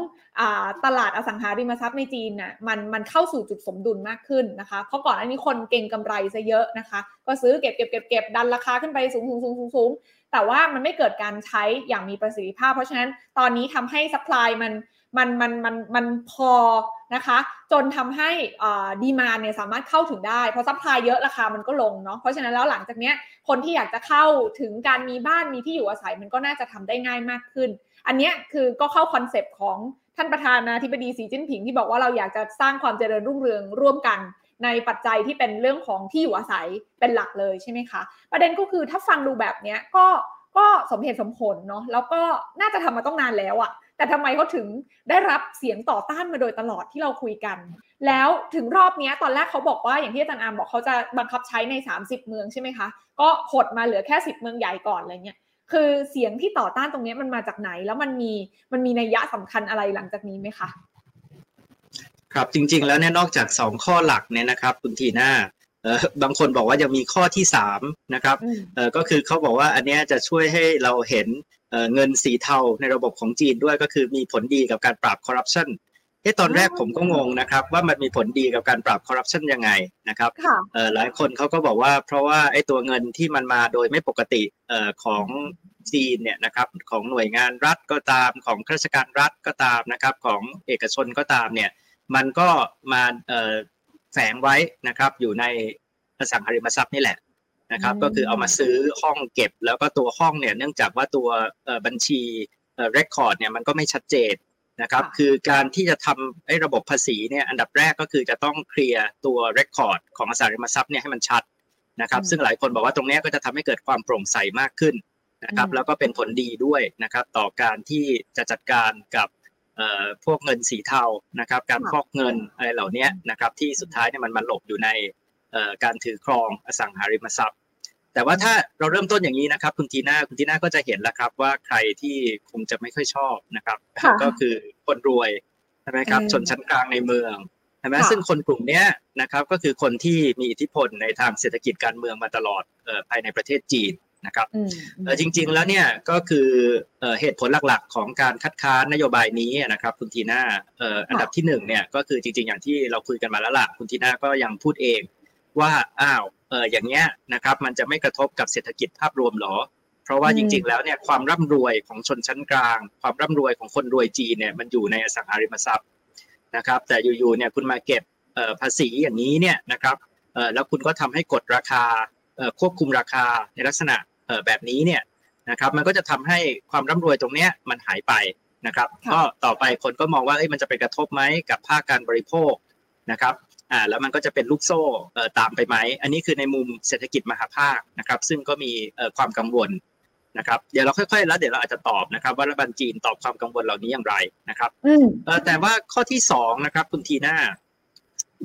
อตลาดอสังหาริมทรัพย์ในจีนน่ะมันมันเข้าสู่จุดสมดุลมากขึ้นนะคะ เพราะก่อนอันนี้คนเก็งกำไรซะเยอะนะคะ ก็ซื้อเก็บเก็บเก็บเก็บดันราคาขึ้นไปสูงสูงสูงสูงสูงแต่ว่ามันไม่เกิดการใช้อย่างมีประสิทธิภาพ เพราะฉะนั้นตอนนี้ทำให้ supply มันมันมันมันมันพอนะคะ จนทำให้ demand เนี่ยสามารถเข้าถึงได้เพราะ supply เยอะราคามันก็ลงเนาะเพราะฉะนั้นแล้วหลังจากเนี้ยคนที่อยากจะเข้าถึงการมีบ้านมีที่อยู่อาศัยมันก็น่าจะทำได้ง่ายมากขึ้น อันนี้คือก็เข้า concept ของท่านประธานาธิบดีสีจิ้นผิงที่บอกว่าเราอยากจะสร้างความเจริญรุ่งเรืองร่วมกันในปัจจัยที่เป็นเรื่องของที่อยู่อาศัยเป็นหลักเลยใช่ไหมคะ ประเด็นก็คือถ้าฟังดูแบบนี้ก็ก็สมเหตุสมผลเนาะแล้วก็น่าจะทำมาต้องนานแล้วอะแต่ทำไมเขาถึงได้รับเสียงต่อต้านมาโดยตลอดที่เราคุยกัน แล้วถึงรอบนี้ตอนแรกเขาบอกว่าอย่างที่อาจารย์อามบอกเขาจะบังคับใช้ใน 30 เมืองใช่ไหมคะ ก็หดมาเหลือแค่ 10 เมืองใหญ่ก่อนอะไรเงี้ย คือเสียงที่ต่อต้านตรงนี้มันมาจากไหน แล้วมันมีมันมีนัยยะสำคัญอะไรหลังจากนี้ไหมคะครับจริงๆแล้วเนี่ยนอกจากสองข้อหลักเนี่ยนะครับคุณทีน่าเออบางคนบอกว่ายังมีข้อที่สามนะครับเออก็คือเขาบอกว่าอันนี้จะช่วยให้เราเห็นเงินสีเทาในระบบของจีนด้วยก็คือมีผลดีกับการปราบคอร์รัปชัน ที่ตอนแรกผมก็งงนะครับ ว่ามันมีผลดีกับการปราบคอร์รัปชันยังไงนะครับหลายคนเขาก็บอกว่าเพราะว่าไอ้ตัวเงินที่มันมาโดยไม่ปกติของจีนเนี่ยนะครับของหน่วยงานรัฐก็ตามของข้าราชการรัฐก็ตามนะครับ ของเอกชนก็ตามเนี่ยมันก็มาแฝงไว้นะครับอยู่ในอสังหาริมทรัพย์นี่แหละนะครับ ก็คือเอามาซื้อห้องเก็บ แล้วก็ตัวห้องเนี่ยเนื่องจากว่าตัวบัญชี record เนี่ยมันก็ไม่ชัดเจน นะครับคือการที่จะทำไอ้ระบบภาษีเนี่ยอันดับแรกก็คือจะต้องเคลียร์ตัว record ของอสังหาริมทรัพย์เนี่ยให้มันชัดนะครับซึ่งหลายคนบอกว่าตรงนี้ก็จะทำให้เกิดความโปร่งใสมากขึ้นนะครับแล้วก็เป็นผลดีด้วยนะครับต่อการที่จะจัดการกับพวกเงินสีเทานะครับการฟอกเงินอะไรเหล่านี้นะครับที่สุดท้ายเนี่ยมันมาหลบอยู่ในการถือครองอสังหาริมทรัพย์ แต่ว่าถ้าเราเริ่มต้นอย่างนี้นะครับคุณทีน่าคุณทีน่าก็จะเห็นแล้วครับ ว่าใครที่คงจะไม่ค่อยชอบนะครับ ก็คือคนรวยใช่ไหมครับชนชั้นกลางในเมืองใช่ไหมซึ่งคนกลุ่มนี้นะครับก็คือคนที่มีอิทธิพลในทางเศรษฐกิจการเมืองมาตลอดภายในประเทศจีนนะครับจริง ๆแล้วเนี่ยก็คือเหตุผลหลักๆ ของการคัดค้านนโยบายนี้นะครับคุณทีน่าอันดับที่หนึ่งเนี่ยก็คือจริง ๆ อย่างที่เราคุยกันมาแล้วล่ะคุณทีน่าก็ยังพูดเอง ว่าอ้าวเอออย่างเงี้ยนะครับมันจะไม่กระทบกับเศรษฐกิจภาพรวมหรอ เพราะว่าจริง ๆ แล้วเนี่ยความร่ำรวยของชนชั้นกลาง ความร่ำรวยของคนรวยจีนเนี่ยมันอยู่ในอสังหาริมทรัพย์นะครับ แต่อยู่ๆเนี่ยคุณมาเก็บภาษีอย่างนี้เนี่ยนะครับแล้วคุณก็ทำให้กดราคาควบคุมราคาในลักษณะแบบนี้เนี่ยนะครับมันก็จะทำให้ความร่ำรวยตรงเนี้ยมันหายไปนะครับ ก็ต่อไปคนก็มองว่ามันจะไปกระทบไหมกับภาคการบริโภคนะครับ อ่าแล้วมันก็จะเป็นลูกโซ่เอ่อตามไปไหมอันนี้คือในมุมเศรษฐกิจมหาภาคนะครับซึ่งก็มีเอ่อความกังวลนะครับเดี๋ยวเราค่อยๆ แล้วเดี๋ยวเราอาจจะตอบนะครับ ว่ารัฐบาลจีนตอบความกังวลเหล่านี้อย่างไรนะครับเออแต่ว่าข้อที่สองนะครับ คุณทีน่า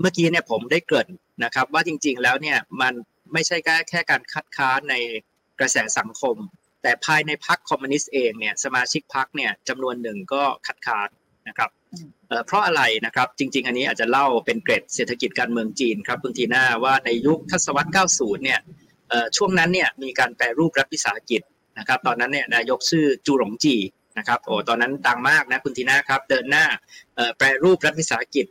เมื่อกี้เนี่ยผมได้เกิดนะครับ ว่าจริง ๆ แล้วเนี่ยมันไม่ใช่แค่แค่การคัดค้านในกระแสสังคม แต่ภายในพรรคคอมมิวนิสต์เองเนี่ยสมาชิกพรรคเนี่ยจำนวนหนึ่งก็คัดค้านนะครับ เพราะอะไรนะครับจริง ๆ อันนี้อาจจะเล่าเป็นเกร็ดเศรษฐกิจการเมืองจีนครับคุณทีน่าว่าในยุคทศวรรษ 90 เนี่ยช่วงนั้นเนี่ยมีการแปรรูปรัฐวิสาหกิจนะครับตอนนั้นเนี่ยนายกชื่อจูหลงจีนะครับโอ้ตอนนั้นดังมากนะคุณทีน่าครับเดินหน้าแปรรูปรัฐวิสาหกิจ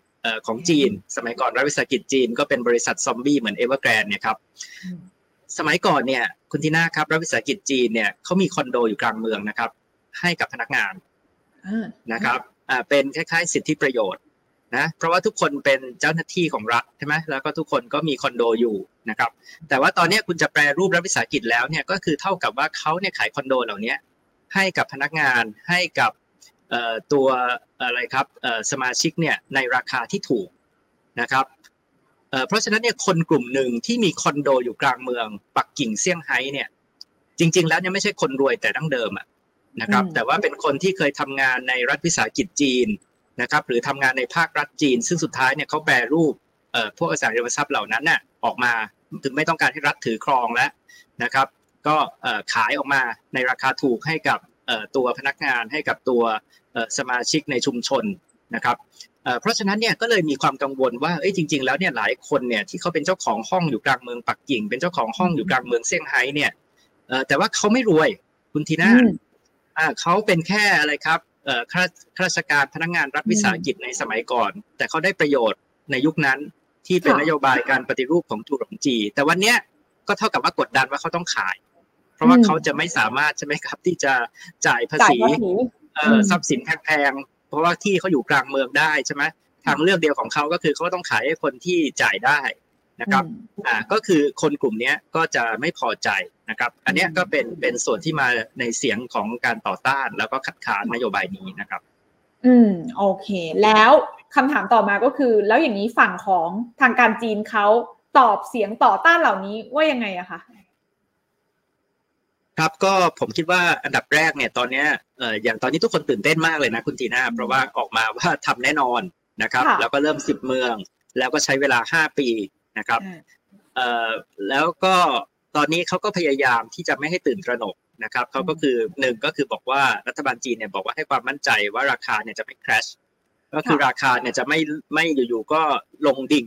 ของจีน สมัยก่อนรัฐวิสาหกิจจีนก็เป็นบริษัทซอมบี้เหมือนเอเวอร์แกรนเนี่ยครับสมัยก่อนเนี่ยคุณทีน่าครับรัฐวิสาหกิจจีนเนี่ยเขามีคอนโดอยู่กลางเมืองนะครับ ให้กับพนักงานนะครับ เป็นคล้ายๆ สิทธิประโยชน์นะเพราะว่าทุกคนเป็นเจ้าหน้าที่ของรัฐใช่ไหมแล้วก็ทุกคนก็มีคอนโดอยู่นะครับแต่ว่าตอนนี้คุณจะแปรรูปรัฐวิสาหกิจแล้วเนี่ยก็คือเท่ากับว่าเขาเนี่ยขายคอนโดเหล่านี้ให้กับพนักงานให้กับตัวอะไรครับสมาชิกเนี่ยในราคาที่ถูกนะครับเพราะฉะนั้นเนี่ยคนกลุ่มหนึ่งที่มีคอนโดอยู่กลางเมืองปักกิ่งเซี่ยงไฮ้เนี่ยจริง ๆ แล้วเนี่ยไม่ใช่คนรวยแต่ดั้งเดิมอะ นะครับ แต่ว่าเป็นคนที่เคยทำงานในรัฐวิสาหกิจจีนนะครับ หรือทำงานในภาครัฐจีน ซึ่งสุดท้ายเนี่ยเขาแปรรูปพวกอสังหาริมทรัพย์เหล่านั้นน่ะออกมาถึงไม่ต้องการให้รัฐถือครองแล้วนะครับ ก็ขายออกมาในราคาถูกให้กับตัวพนักงานให้กับตัวสมาชิกในชุมชนนะครับเพราะฉะนั้นเนี่ยก็เลยมีความกังวลว่าเอ้ยจริง ๆ แล้วเนี่ยหลายคนเนี่ยที่เขาเป็นเจ้าของห้องอยู่กลางเมืองปักกิ่ง เป็นเจ้าของห้องอยู่กลางเมืองเซี่ยงไฮ้เนี่ยแต่ว่าเขาไม่รวยคุณทีน่าอ่า เขาเป็นแค่อะไรครับเอ่อข้าข้าราชการพนักงานรัฐวิสาหกิจในสมัยก่อน แต่เขาได้ประโยชน์ในยุคนั้นที่เป็นนโยบายการปฏิรูปของจูหลงจี แต่วันเนี้ยก็เท่ากับว่ากดดันว่าเขาต้องขาย เพราะว่าเขาจะไม่สามารถใช่ไหมครับ ที่จะจ่ายภาษีเอ่อทรัพย์สินแพงๆเพราะว่าที่เขาอยู่กลางเมืองได้ใช่ไหมทางเลือกเดียวของเขาก็คือเขาต้องขายให้คนที่จ่ายได้ นะครับอ่าก็คือคนกลุ่มนี้ก็จะไม่พอใจนะครับ อันนี้ก็เป็นเป็นส่วนที่มาในเสียงของการต่อต้านแล้วก็คัดค้านนโยบายนี้นะครับออืมโอเค แล้วคำถามต่อมาก็คือ แล้วอย่างนี้ฝั่งของทางการจีนเขาตอบเสียงต่อต้านเหล่านี้ว่ายังไงอะคะครับก็ผมคิดว่าอันดับแรกเนี่ยตอนนี้เอ่ออย่างตอนนี้ทุกคนตื่นเต้นมากเลยนะคุณทีน่าเพราะว่าออกมาว่าทำแน่นอนนะครับ แล้วก็เริ่มสิบเมือง แล้วก็ใช้เวลาห้าปี นะครับเอ่อแล้วก็ตอนนี้เขาก็พยายามที่จะไม่ให้ตื่นตระหนกนะครับเขาก็คือหนึ่งก็คือบอกว่ารัฐบาลจีนเนี่ยบอกว่าให้ความมั่นใจว่าราคาเนี่ยจะไม่คราชก็คือราคาเนี่ยจะไม่ไม่อยู่ๆก็ลงดิ่ง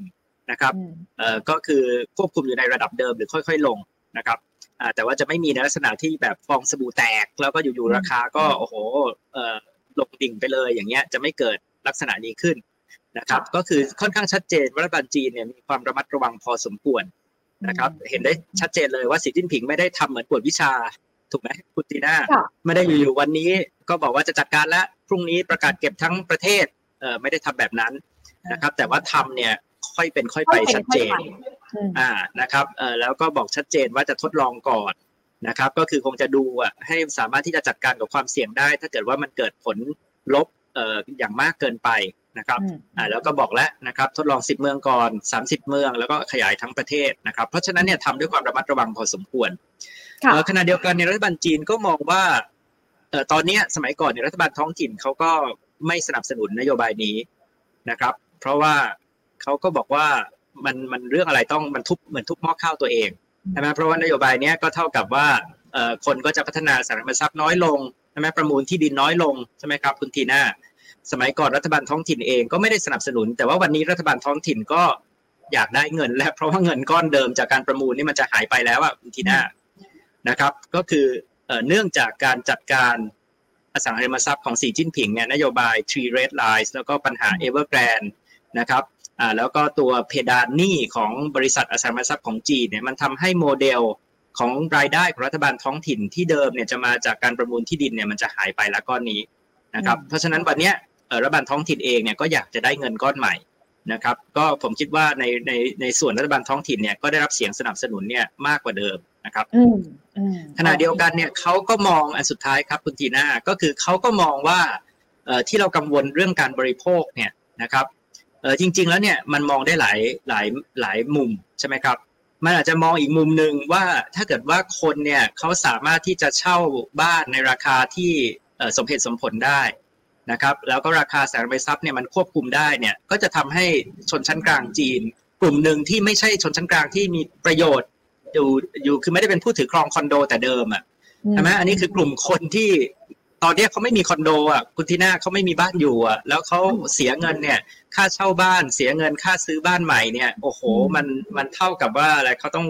นะครับเอ่อก็คือควบคุมอยู่ในระดับเดิมหรือค่อย ๆ ลงนะครับแต่ว่าจะไม่มีในลักษณะที่แบบฟองสบู่แตก แล้วก็อยู่ๆราคาก็โอ้โหเอ่อลงดิ่งไปเลยอย่างเงี้ยจะไม่เกิดลักษณะนี้ขึ้น นะครับก็คือค่อนข้างชัดเจนว่ารัฐบาลจีนเนี่ยมีความระมัดระวังพอสมควรนะครับ เห็นได้ชัดเจนเลยว่าสีจิ้นผิงไม่ได้ทำเหมือนกวดวิชาถูกไหมคุณตีน่าไม่ได้อยู่ๆวันนี้ก็บอกว่าจะจัดการแล้วพรุ่งนี้ประกาศเก็บทั้งประเทศเออไม่ได้ทำแบบนั้นนะครับ แต่ว่าทำเนี่ยค่อยเป็นค่อยไปชัดเจนอ่านะครับเออแล้วก็บอกชัดเจนว่าจะทดลองก่อนนะครับ ก็คือคงจะดูอะให้สามารถที่จะจัดการกับความเสี่ยงได้ ถ้าเกิดว่ามันเกิดผลลบเอ่ออย่างมากเกินไป นะครับอ่าแล้วก็บอกแล้วนะครับทดลอง 10 เมืองก่อน 30 เมืองแล้วก็ขยายทั้งประเทศนะครับเพราะฉะนั้นเนี่ยทำด้วยความระมัดระวังพอสมควรขณะเดียวกันในรัฐบาลจีนก็มองว่าเอ่อตอนนี้สมัยก่อนในรัฐบาลท้องถิ่นเขาก็ไม่สนับสนุนนโยบายนี้นะครับ เพราะว่าเขาก็บอกว่ามันมันเรื่องอะไรต้องมันทุบเหมือนทุบหม้อข้าวตัวเองใช่ไหมเพราะว่านโยบายนี้ก็เท่ากับว่าเอ่อคนก็จะพัฒนาสารทรัพย์น้อยลงใช่ไหมประมูลที่ดินน้อยลงใช่ไหมครับคุณทีน่า สมัยก่อนรัฐบาลท้องถิ่นเองก็ไม่ได้สนับสนุน แต่ว่าวันนี้รัฐบาลท้องถิ่นก็อยากได้เงิน และเพราะว่าเงินก้อนเดิมจากการประมูลนี่มันจะหายไปแล้วอะทีน่านะครับ ก็คือเนื่องจากการจัดการอสังหาริมทรัพย์ของสีจิ้นผิงเนี่ยนโยบาย Three Red Lines แล้วก็ปัญหา Evergrande นะครับอ่าแล้วก็ตัวเพดานหนี้ของบริษัทอสังหาริมทรัพย์ของจีนเนี่ยมันทำให้โมเดลของรายได้ของรัฐบาลท้องถิ่นที่เดิมเนี่ยจะมาจากการประมูลที่ดินเนี่ยมันจะหายไปแล้วก้อนนี้นะครับ เพราะฉะนั้นวันนี้ รัฐบาลท้องถิ่นเองเนี่ยก็อยากจะได้เงินก้อนใหม่นะครับก็ผมคิดว่าในในในส่วนรัฐบาลท้องถิ่นเนี่ยก็ได้รับเสียงสนับสนุนเนี่ยมากกว่าเดิมนะครับขณะเดียวกันเนี่ยเขาก็มองอันสุดท้ายครับคุณทีน่าก็คือเขาก็มองว่าที่เรากังวลเรื่องการบริโภคเนี่ยนะครับจริง ๆ แล้วเนี่ยมันมองได้หลายหลายหลายมุมใช่ไหมครับ มันอาจจะมองอีกมุมหนึ่งว่าถ้าเกิดว่าคนเนี่ยเขาสามารถที่จะเช่าบ้านในราคาที่สมเหตุสมผลได้ นะครับแล้วก็ราคาแสงใบซับเนี่ยมันควบคุมได้เนี่ยก็จะทำให้ชนชั้นกลางจีน กลุ่มหนึ่งที่ไม่ใช่ชนชั้นกลางที่มีประโยชน์อยู่อยู่คือไม่ได้เป็นผู้ถือครองคอนโดแต่เดิมอะใช่ไหมอันนี้คือกลุ่มคนที่ตอนนี้เขาไม่มีคอนโดอะคุณทีน่าเขาไม่มีบ้านอยู่อะแล้วเขาเสียเงินเนี่ยค่าเช่าบ้านเสียเงินค่าซื้อบ้านใหม่เนี่ยโอ้โหมันมันเท่ากับว่าอะไรเขาต้อง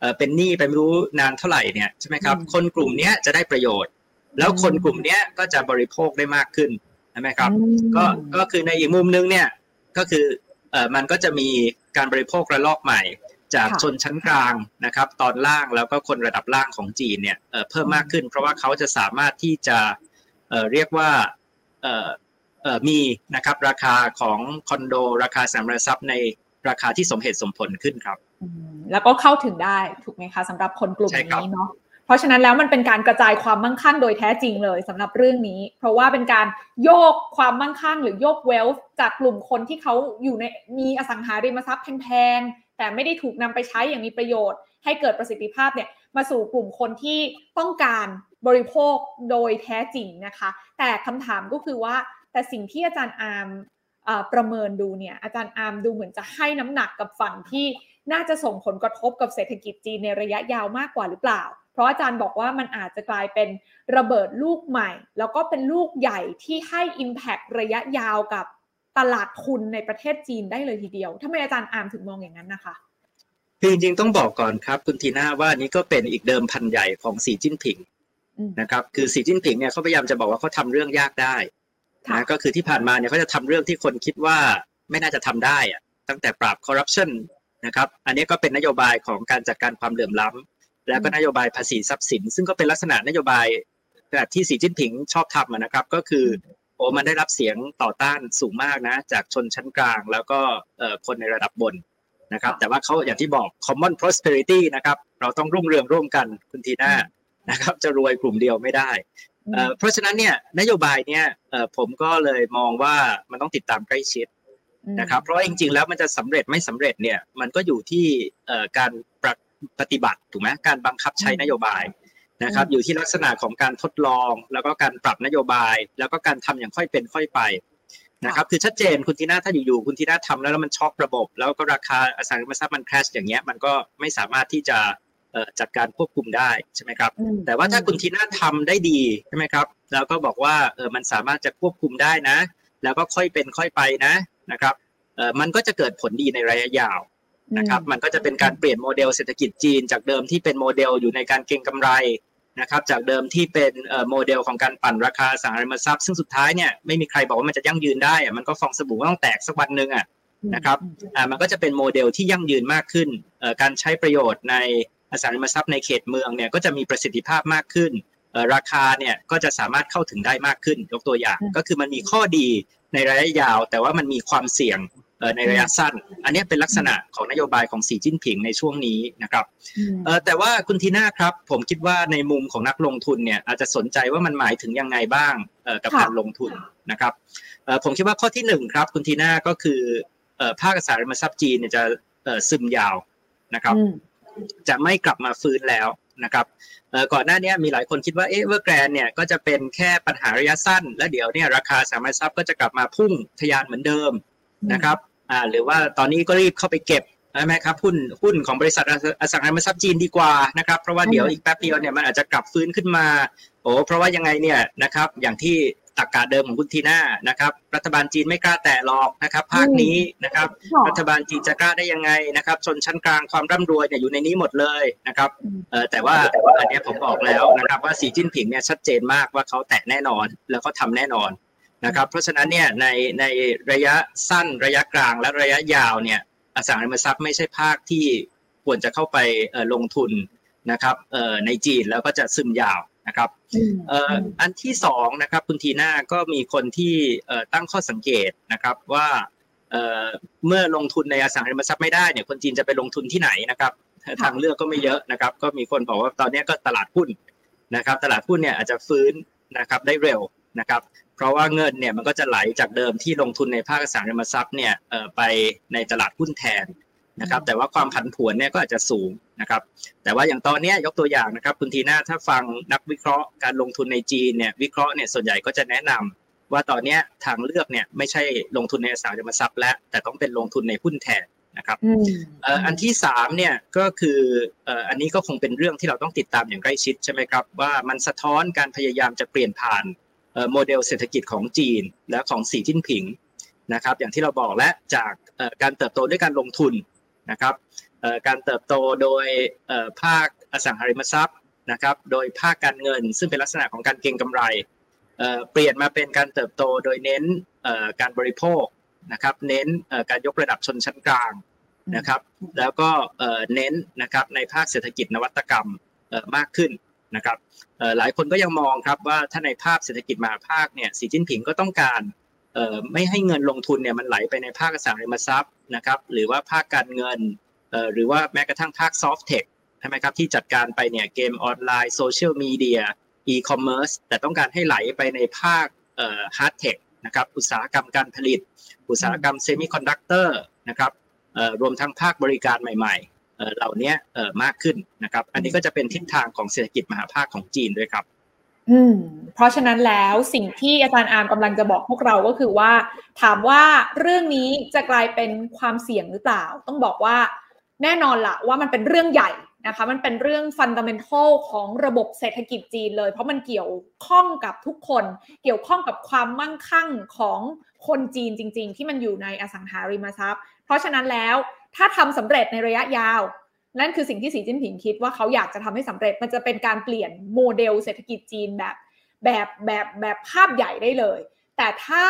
เออเป็นหนี้ไปไม่รู้นานเท่าไหร่เนี่ยใช่ไหมครับคนกลุ่มนี้จะได้ประโยชน์ แล้วคนกลุ่มนี้ก็จะบริโภคได้มากขึ้นใช่ไหมครับก็ก็คือในอีกมุมนึงเนี่ยก็คือเออมันก็จะมีการบริโภคระลอกใหม่ จากชนชั้นกลางนะครับตอนล่างแล้วก็คนระดับล่างของจีนเนี่ยเพิ่มมากขึ้น เพราะว่าเขาจะสามารถที่จะเรียกว่ามีนะครับราคาของคอนโด ราคาสามรทรัพย์ในราคาที่สมเหตุสมผลขึ้นครับ แล้วก็เข้าถึงได้ถูกไหมคะสำหรับคนกลุ่มนี้เนาะ เพราะฉะนั้นแล้วมันเป็นการกระจายความมั่งคั่งโดยแท้จริงเลยสำหรับเรื่องนี้ เพราะว่าเป็นการโยกความมั่งคั่ง หรือโยกเวลส์จากกลุ่มคนที่เขาอยู่ในมีอสังหาริมทรัพย์แพงแต่ไม่ได้ถูกนำไปใช้อย่างมีประโยชน์ ให้เกิดประสิทธิภาพเนี่ยมาสู่กลุ่มคนที่ต้องการบริโภคโดยแท้จริงนะคะ แต่คำถามก็คือว่า แต่สิ่งที่อาจารย์อาร์มประเมินดูเนี่ยอาจารย์อาร์มดูเหมือนจะให้น้ำหนักกับฝั่งที่น่าจะส่งผลกระทบกับเศรษฐกิจจีนในระยะยาวมากกว่าหรือเปล่า เพราะอาจารย์บอกว่ามันอาจจะกลายเป็นระเบิดลูกใหม่ แล้วก็เป็นลูกใหญ่ที่ให้ Impact ระยะยาวกับตลาดทุนในประเทศจีนได้เลยทีเดียวทำไมอาจารย์อาร์มถึงมองอย่างนั้นนะคะคือจริงๆต้องบอกก่อนครับคุณทีน่าว่านี้ก็เป็นอีกเดิมพันใหญ่ของสีจิ้นผิงนะครับคือสีจิ้นผิงเนี่ยเขาพยายามจะบอกว่าเขาทาเรื่องยากได้นะก็คือที่ผ่านมาเนี่ยเขาจะทำเรื่องที่คนคิดว่าไม่น่าจะทำได้อะตั้งแต่ปราบคอร์รัปชันนะครับอันนี้ก็เป็นนโยบายของการจัดการความเหลื่อมล้ำ แล้วก็นโยบายภาษีทรัพย์สิน ซึ่งก็เป็นลักษณะนโยบายแบบที่สีจิ้นผิงชอบทำนะครับ ก็คือโอ้มันได้รับเสียงต่อต้านสูงมากนะ จากชนชั้นกลาง แล้วก็คนในระดับบนนะครับ แต่ว่าเขาอย่างที่บอก common prosperity นะครับ เราต้องรุ่งเรืองร่วมกันคุณทีน่านะครับ จะรวยกลุ่มเดียวไม่ได้ เพราะฉะนั้นเนี่ยนโยบายเนี่ยผมก็เลยมองว่ามันต้องติดตามใกล้ชิดนะครับ เพราะจริงๆแล้วมันจะสำเร็จไม่สำเร็จเนี่ยมันก็อยู่ที่การ ปฏิบัติถูกไหมการบังคับใช้นโยบายนะครับอยู่ที่ลักษณะของการทดลอง แล้วก็การปรับนโยบาย แล้วก็การทำอย่างค่อยเป็นค่อยไปนะครับคือชัดเจนคุณทีน่าถ้าอยู่ๆคุณทีน่าทำแล้วแล้วมันช็อกระบบ แล้วก็ราคาอสังหาริมทรัพย์มัน crash อย่างเงี้ยมันก็ไม่สามารถที่จะจัดการควบคุมได้ใช่ไหมครับ แต่ว่าถ้าคุณทีน่าทำได้ดีใช่ไหมครับ แล้วก็บอกว่าเออมันสามารถจะควบคุมได้นะ แล้วก็ค่อยเป็นค่อยไปนะนะครับเออมันก็จะเกิดผลดีในระยะยาว นะครับมันก็จะเป็นการเปลี่ยนโมเดลเศรษฐกิจจีน จากเดิมที่เป็นโมเดลอยู่ในการเก็งกำไรนะครับจากเดิมที่เป็นโมเดลของการปั่นราคาสังหาริมทรัพย์ ซึ่งสุดท้ายเนี่ยไม่มีใครบอกว่ามันจะยั่งยืนได้อะมันก็ฟองสบู่ก็ต้องแตกสักวันหนึ่งอะนะครับอ่ามันก็จะเป็นโมเดลที่ยั่งยืนมากขึ้นการใช้ประโยชน์ในอสังหาริมทรัพย์ในเขตเมืองเนี่ยก็จะมีประสิทธิภาพมากขึ้นราคาเนี่ยก็จะสามารถเข้าถึงได้มากขึ้นยกตัวอย่าง ก็คือมันมีข้อดีในระยะยาว แต่ว่ามันมีความเสี่ยง ในระยะสั้น อันนี้เป็นลักษณะของนโยบายของสีจิ้นผิงในช่วงนี้นะครับแต่ว่าคุณทีน่าครับ ผมคิดว่าในมุมของนักลงทุนเนี่ยอาจจะสนใจว่ามันหมายถึงยังไงบ้างกับการลงทุนนะครับผมคิดว่าข้อที่หนึ่งครับ คุณทีน่าก็คือภาคอสังหาริมทรัพย์จีนเนี่ยจะซึมยาวนะครับ จะไม่กลับมาฟื้นแล้วนะครับก่อนหน้านี้มีหลายคนคิดว่าเอเวอร์แกรนเนี่ยก็จะเป็นแค่ปัญหาระยะสั้น แล้วเดี๋ยวเนี่ยราคาอสังหาริมทรัพย์ก็จะกลับมาพุ่งทะยานเหมือนเดิม นะครับอ่าหรือว่าตอนนี้ก็รีบเข้าไปเก็บใช่ไหมครับหุ้นหุ้นของบริษัทอสังหาริมทรัพย์จีนดีกว่านะครับ เพราะว่าเดี๋ยวอีกแป๊บเดียวเนี่ยมันอาจจะกลับฟื้นขึ้นมาโอ้เพราะว่ายังไงเนี่ยนะครับอย่างที่ตักกาเดิมของคุณทีน่านะครับ รัฐบาลจีนไม่กล้าแตะหรอกนะครับ ภาคนี้นะครับ รัฐบาลจีนจะกล้าได้ยังไงนะครับ ชนชั้นกลางความร่ำรวยเนี่ยอยู่ในนี้หมดเลยนะครับเออแต่ว่าอันนี้ผมบอกแล้วนะครับว่าสีจิ้นผิงเนี่ยชัดเจนมากว่าเขาแตะแน่นอน แล้วก็ทำแน่นอน นะครับเพราะฉะนั้นเนี่ยในในระยะสั้นระยะกลางและระยะยาวเนี่ยอสังหาริมทรัพย์ไม่ใช่ภาคที่ควรจะเข้าไปลงทุนนะครับในจีนแล้วก็จะซึมยาวนะครับอันที่สองนะครับคุณทีน่าก็มีคนที่ตั้งข้อสังเกตนะครับว่าเมื่อลงทุนในอสังหาริมทรัพย์ไม่ได้เนี่ยคนจีนจะไปลงทุนที่ไหนนะครับทางเลือกก็ไม่เยอะนะครับ ก็มีคนบอกว่าตอนนี้ก็ตลาดหุ้นนะครับ ตลาดหุ้นเนี่ยอาจจะฟื้นนะครับได้เร็วนะครับ เพราะว่าเงินเนี่ยมันก็จะไหลจากเดิมที่ลงทุนในภาคอสังหาริมทรัพย์เนี่ยไปในตลาดหุ้นแทนนะครับแต่ว่าความผันผวนเนี่ยก็อาจจะสูงนะครับแต่ว่าอย่างตอนนี้ยกตัวอย่างนะครับคุณทีน่าถ้าฟังนักวิเคราะห์การลงทุนในจีนเนี่ยวิเคราะห์เนี่ยส่วนใหญ่ก็จะแนะนำว่าตอนนี้ทางเลือกเนี่ยไม่ใช่ลงทุนในอสังหาริมทรัพย์แล้วแต่ต้องเป็นลงทุนในหุ้นแทนนะครับอันที่สามเนี่ยก็คืออันนี้ก็คงเป็นเรื่องที่เราต้องติดตามอย่างใกล้ชิดใช่ไหมครับว่ามันสะท้อนการพยายามจะเปลี่ยนผ่าน โมเดลเศรษฐกิจของจีนและของสีจิ้นผิงนะครับ อย่างที่เราบอกและจากการเติบโตด้วยการลงทุนนะครับการเติบโตโดยภาคอสังหาริมทรัพย์นะครับ โดยภาคการเงิน ซึ่งเป็นลักษณะของการเก็งกำไรเปลี่ยนมาเป็นการเติบโตโดยเน้นการบริโภคนะครับ เน้นการยกระดับชนชั้นกลางนะครับ แล้วก็เน้นนะครับในภาคเศรษฐกิจนวัตกรรมมากขึ้น นะครับหลายคนก็ยังมองครับว่าถ้าในภาคเศรษฐกิจมหภาคเนี่ยสีจิ้นผิงก็ต้องการไม่ให้เงินลงทุนเนี่ยมันไหลไปในภาคอสังหาริมทรัพย์นะครับหรือว่าภาคการเงินหรือว่าแม้กระทั่งภาค soft tech ใช่ไหมครับที่จัดการไปเนี่ยเกมออนไลน์โซเชียลมีเดียอีคอมเมิร์ซแต่ต้องการให้ไหลไปในภาคhard tech นะครับอุตสาหกรรมการผลิต อุตสาหกรรมเซมิคอนดักเตอร์นะครับรวมทั้งภาคบริการใหม่ๆ เหล่านี้มากขึ้นนะครับ อันนี้ก็จะเป็นทิศทางของเศรษฐกิจมหภาคของจีนด้วยครับ อืม เพราะฉะนั้นแล้วสิ่งที่อาจารย์อาร์มกำลังจะบอกพวกเราก็คือว่า ถามว่าเรื่องนี้จะกลายเป็นความเสี่ยงหรือเปล่า ต้องบอกว่าแน่นอนละว่ามันเป็นเรื่องใหญ่ นะคะมันเป็นเรื่อง fundamental ของระบบเศรษฐกิจจีนเลย เพราะมันเกี่ยวข้องกับทุกคน เกี่ยวข้องกับความมั่งคั่งของคนจีนจริง ๆ ที่มันอยู่ในอสังหาริมทรัพย์ เพราะฉะนั้นแล้วถ้าทำสำเร็จในระยะยาว นั่นคือสิ่งที่สีจิ้นผิงคิดว่าเขาอยากจะทำให้สำเร็จมันจะเป็นการเปลี่ยนโมเดลเศรษฐกิจจีนแบบแบบแบบแบบภาพใหญ่ได้เลย แต่ถ้า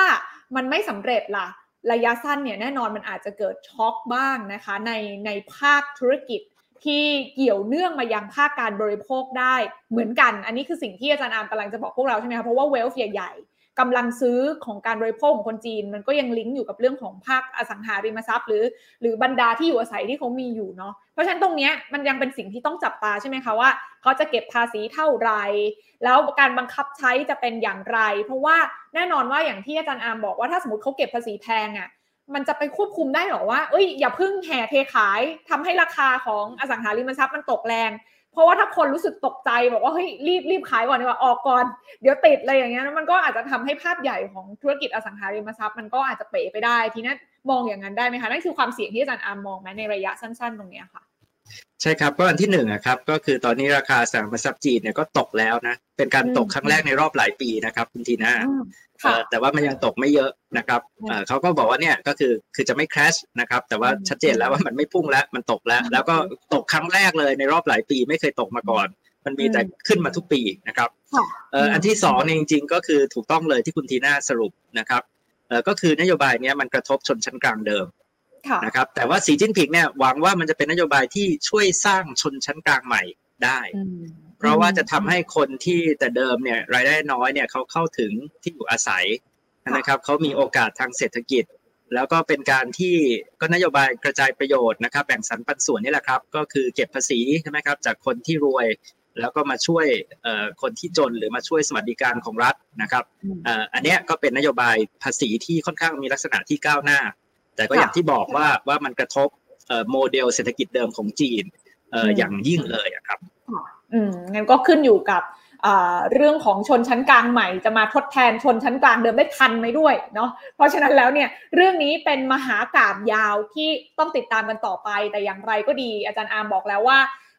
มันไม่สำเร็จล่ะระยะสั้นเนี่ยแน่นอนมันอาจจะเกิดช็อกบ้างนะคะในในภาคธุรกิจ ที่เกี่ยวเนื่องมายังภาคการบริโภคได้เหมือนกัน อันนี้คือสิ่งที่อาจารย์อามกำลังจะบอกพวกเราใช่ไหมคะเพราะว่าเวลฟ์ใหญ่ๆกำลังซื้อของการบริโภคของคนจีน มันก็ยังลิงก์อยู่กับเรื่องของภาคอสังหาริมทรัพย์ หรือ หรือบรรดาที่อยู่อาศัยที่เขามีอยู่เนาะเพราะฉะนั้นตรงนี้มันยังเป็นสิ่งที่ต้องจับตาใช่ไหมคะว่าเขาจะเก็บภาษีเท่าไหร่แล้วการบังคับใช้จะเป็นอย่างไร เพราะว่าแน่นอนว่าอย่างที่อาจารย์อามบอกว่าถ้าสมมติเขาเก็บภาษีแพงอะ่ะ มันจะไปควบคุมได้หรอว่า เอ้ย อย่าพึ่งแห่เทขายทำให้ราคาของอสังหาริมทรัพย์มันตกแรง เพราะว่าถ้าคนรู้สึกตกใจบอกว่าเฮ้ยรีบรีบขายก่อนดีกว่าออกก่อน เดี๋ยวติดอะไรอย่างเงี้ยมันก็อาจจะทำให้ภาพใหญ่ของธุรกิจอสังหาริมทรัพย์มันก็อาจจะเป๋ไปได้ ทีนี้มองอย่างนั้นได้ไหมคะนั่นคือความเสี่ยงที่อาจารย์อาร์มมองไหมในระยะสั้น ๆ ตรงนี้ค่ะ ใช่ครับก็อันที่หนึ่งครับก็คือตอนนี้ราคาสังหาริมทรัพย์จีนเนี่ยก็ตกแล้วนะเป็นการตกครั้งแรกในรอบหลายปีนะครับคุณทีน่าแต่ว่ามันยังตกไม่เยอะนะครับเขาก็บอกว่าเนี่ยก็คือคือจะไม่คราชนะครับแต่ว่าชัดเจนแล้วว่ามันไม่พุ่งแล้วมันตกแล้ว แล้วก็ตกครั้งแรกเลยในรอบหลายปีไม่เคยตกมาก่อน มันมีแต่ขึ้นมาทุกปีนะครับอันที่สองเนี่ยจริงๆ ก็คือถูกต้องเลยที่คุณทีน่าสรุปนะครับก็คือนโยบายนี้มันกระทบชนชั้นกลางเดิม นะครับแต่ว่าสีจิ้นผิงเนี่ยหวังว่ามันจะเป็นนโยบายที่ช่วยสร้างชนชั้นกลางใหม่ได้ เพราะว่าจะทำให้คนที่แต่เดิมเนี่ยรายได้น้อยเนี่ยเขาเข้าถึงที่อยู่อาศัยนะครับเขามีโอกาสทางเศรษฐกิจ แล้วก็เป็นการที่ก็นโยบายกระจายประโยชน์นะครับแบ่งสรรปันส่วนนี่แหละครับ ก็คือเก็บภาษีใช่ไหมครับจากคนที่รวยแล้วก็มาช่วยคนที่จนหรือมาช่วยสวัสดิการของรัฐนะครับอันนี้ก็เป็นนโยบายภาษีที่ค่อนข้างมีลักษณะที่ก้าวหน้า แต่ก็อย่างที่บอกว่าว่ามันกระทบโมเดลเศรษฐกิจเดิมของจีนอย่างยิ่งเลยครับอืมงั้นก็ขึ้นอยู่กับเรื่องของชนชั้นกลางใหม่จะมาทดแทนชนชั้นกลางเดิมได้ทันไหมด้วยเนาะเพราะฉะนั้นแล้วเนี่ยเรื่องนี้เป็นมหากราบยาวที่ต้องติดตามกันต่อไป แต่อย่างไรก็ดี อาจารย์อาร์มบอกแล้วว่า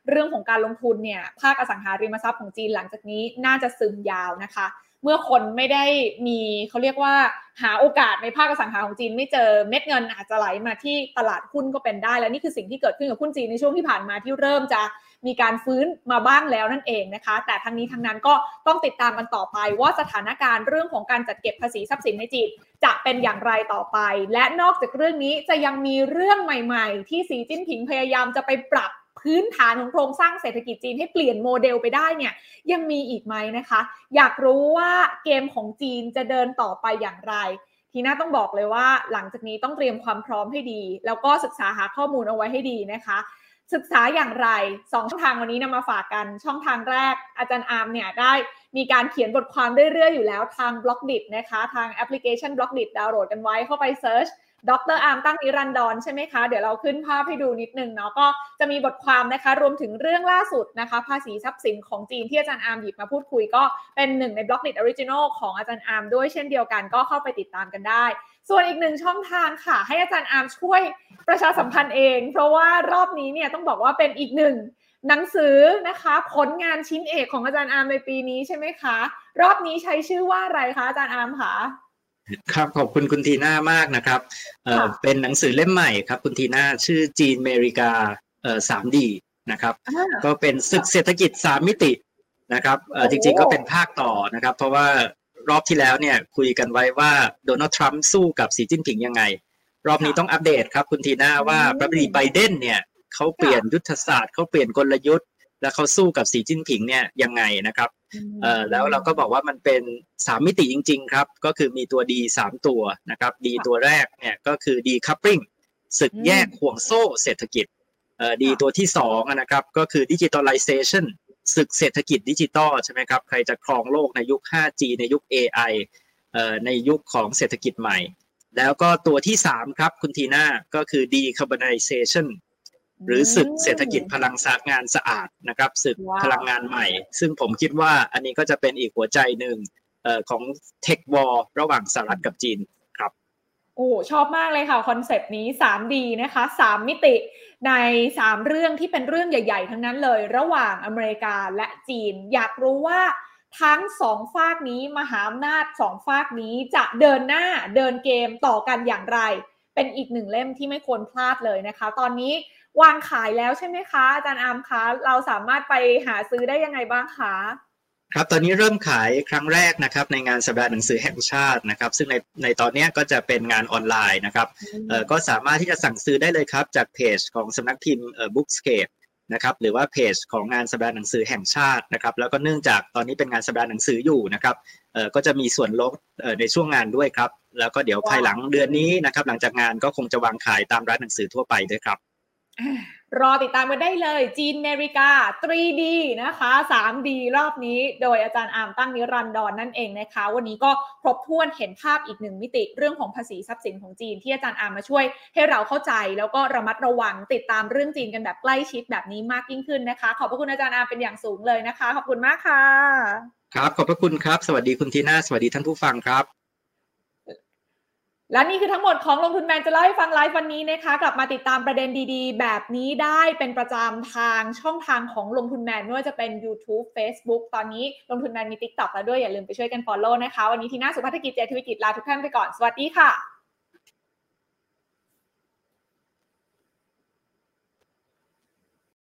เรื่องของการลงทุนเนี่ยภาคอสังหาริมทรัพย์ของจีนหลังจากนี้น่าจะซึมยาวนะคะ เมื่อคนไม่ได้มีเขาเรียกว่าหาโอกาสในภาคอสังหาของจีน ไม่เจอเม็ดเงินอาจจะไหลมาที่ตลาดหุ้นก็เป็นได้ และนี่คือสิ่งที่เกิดขึ้นกับหุ้นจีนในช่วงที่ผ่านมาที่เริ่มจะมีการฟื้นมาบ้างแล้วนั่นเองนะคะ แต่ทั้งนี้ทั้งนั้นก็ต้องติดตามกันต่อไปว่าสถานการณ์เรื่องของการจัดเก็บภาษีทรัพย์สินในจีนจะเป็นอย่างไรต่อไป และนอกจากเรื่องนี้จะยังมีเรื่องใหม่ ๆ ที่สีจิ้นผิงพยายามจะไปปรับ พื้นฐานของโครงสร้างเศรษฐกิจจีนให้เปลี่ยนโมเดลไปได้เนี่ยยังมีอีกไหมนะคะ อยากรู้ว่าเกมของจีนจะเดินต่อไปอย่างไร ทีน่าต้องบอกเลยว่า หลังจากนี้ต้องเตรียมความพร้อมให้ดี แล้วก็ศึกษาหาข้อมูลเอาไว้ให้ดีนะคะศึกษาอย่างไรสองช่องทางวันนี้นำมาฝากกัน ช่องทางแรกอาจารย์อาร์มเนี่ยได้มีการเขียนบทความเรื่อยๆอยู่แล้วทาง Blockdit นะคะ ทางแอปพลิเคชัน Blockdit ดาวน์โหลดกันไว้เข้าไป search ดรอาร์มตั้งนิรันดรใช่ไหมคะ เดี๋ยวเราขึ้นภาพให้ดูนิดนึงเนาะ ก็จะมีบทความนะคะ รวมถึงเรื่องล่าสุดนะคะ ภาษีทรัพย์สินของจีนที่อาจารย์อาร์มหยิบมาพูดคุย ก็เป็นหนึ่งใน Blockdit Original ของอาจารย์อาร์มด้วยเช่นเดียวกัน ก็เข้าไปติดตามกันได้ ส่วนอีกหนึ่งช่องทางค่ะ ให้อาจารย์อาร์มช่วยประชาสัมพันธ์เอง เพราะว่ารอบนี้เนี่ยต้องบอกว่าเป็นอีกหนึ่งหนังสือนะคะผลงานชิ้นเอกของอาจารย์อาร์มในปีนี้ใช่ไหมคะ รอบนี้ใช้ชื่อว่าอะไรคะอาจารย์อาร์มคะ ครับขอบคุณคุณทีน่ามากนะครับเอ่อเป็นหนังสือเล่มใหม่ครับคุณทีน่าชื่อจีนอเมริกาเอ่อสามดีนะครับ ก็เป็นศึกเศรษฐกิจสามมิตินะครับเอ่อจริงๆก็เป็นภาคต่อนะครับ เพราะว่ารอบที่แล้วเนี่ยคุยกันไว้ว่าโดนัลด์ทรัมป์สู้กับสีจิ้นผิงยังไง รอบนี้ต้องอัปเดตครับคุณทีน่าว่าประธานาธิบดีไบเดนเนี่ยเขาเปลี่ยนยุทธศาสตร์เขาเปลี่ยนกลยุทธ์ แล้วเขาสู้กับสีจิ้นผิงเนี่ยยังไงนะครับเอ่อ แล้วเราก็บอกว่ามันเป็นสามมิติจริง ๆ ครับ ก็คือมีตัว D สามตัวนะครับ D ตัวแรกเนี่ยก็คือ decoupling ศึกแยกห่วงโซ่เศรษฐกิจเอ่อ D ตัวที่สองนะครับก็คือ digitalization ศึกเศรษฐกิจดิจิตอลใช่ไหมครับ ใครจะครองโลกในยุค 5G ในยุค AI เอ่อในยุคของเศรษฐกิจใหม่ แล้วก็ตัวที่สามครับคุณทีน่าก็คือ decarbonization หรือศึกเศรษฐกิจพลังสะงานสะอาดนะครับศึกพลังงานใหม่ ซึ่งผมคิดว่าอันนี้ก็จะเป็นอีกหัวใจหนึ่งของ tech war ระหว่างสหรัฐกับจีนครับ โอ้ชอบมากเลยค่ะ คอนเซปต์นี้ 3D นะคะ 3 มิติใน 3 เรื่องที่เป็นเรื่องใหญ่ ๆ ทั้งนั้นเลย ระหว่างอเมริกาและจีน อยากรู้ว่าทั้งสองฝากนี้มหาอำนาจสองฝากนี้จะเดินหน้าเดินเกมต่อกันอย่างไร เป็นอีกหนึ่งเล่มที่ไม่ควรพลาดเลยนะคะ ตอนนี้ วางขายแล้วใช่ไหมคะ อาจารย์อามคะ เราสามารถไปหาซื้อได้ยังไงบ้างคะครับตอนนี้เริ่มขายครั้งแรกนะครับในงานสัปดาห์หนังสือแห่งชาตินะครับ ซึ่งในในตอนนี้ก็จะเป็นงานออนไลน์นะครับเอ่อก็สามารถที่จะสั่งซื้อได้เลยครับ จากเพจของสำนักพิมพ์เอ่อบุ๊กสเคปนะครับหรือว่าเพจของงานสัปดาห์หนังสือแห่งชาตินะครับ แล้วก็เนื่องจากตอนนี้เป็นงานสัปดาห์หนังสืออยู่นะครับก็จะมีส่วนลดในช่วงงานด้วยครับ แล้วก็เดี๋ยวภายหลังเดือนนี้นะครับ หลังจากงานก็คงจะวางขายตามร้านหนังสือทั่วไปด้วยครับ รอติดตามกันได้เลย จีนเมริกา 3D นะคะ 3D รอบนี้โดยอาจารย์อามตั้งนิรันดรนนั่นเองนะคะ วันนี้ก็ครบถ้วนเห็นภาพอีกหนึ่งมิติเรื่องของภาษีทรัพย์สินของจีนที่อาจารย์อามมาช่วยให้เราเข้าใจ แล้วก็ระมัดระวังติดตามเรื่องจีนกันแบบใกล้ชิดแบบนี้มากยิ่งขึ้นนะคะ ขอบพระคุณอาจารย์อามเป็นอย่างสูงเลยนะคะ ขอบคุณมากค่ะ ครับ ขอบพระคุณครับ สวัสดีคุณทีน่าสวัสดีท่านผู้ฟังครับ และนี่คือทั้งหมดของลงทุนแมนจะเล่าให้ฟังไลฟ์วันนี้นะคะ กลับมาติดตามประเด็นดีๆ แบบนี้ได้เป็นประจำทางช่องทางของลงทุนแมนไม่ว่าจะเป็น YouTube Facebook ตอนนี้ลงทุนแมนมี TikTok แล้วด้วยอย่าลืมไปช่วยกัน Follow นะคะ วันนี้ที่น่าสุภาพกิจเจทวิกิจลาทุกท่านไปก่อน สวัสดีค่ะ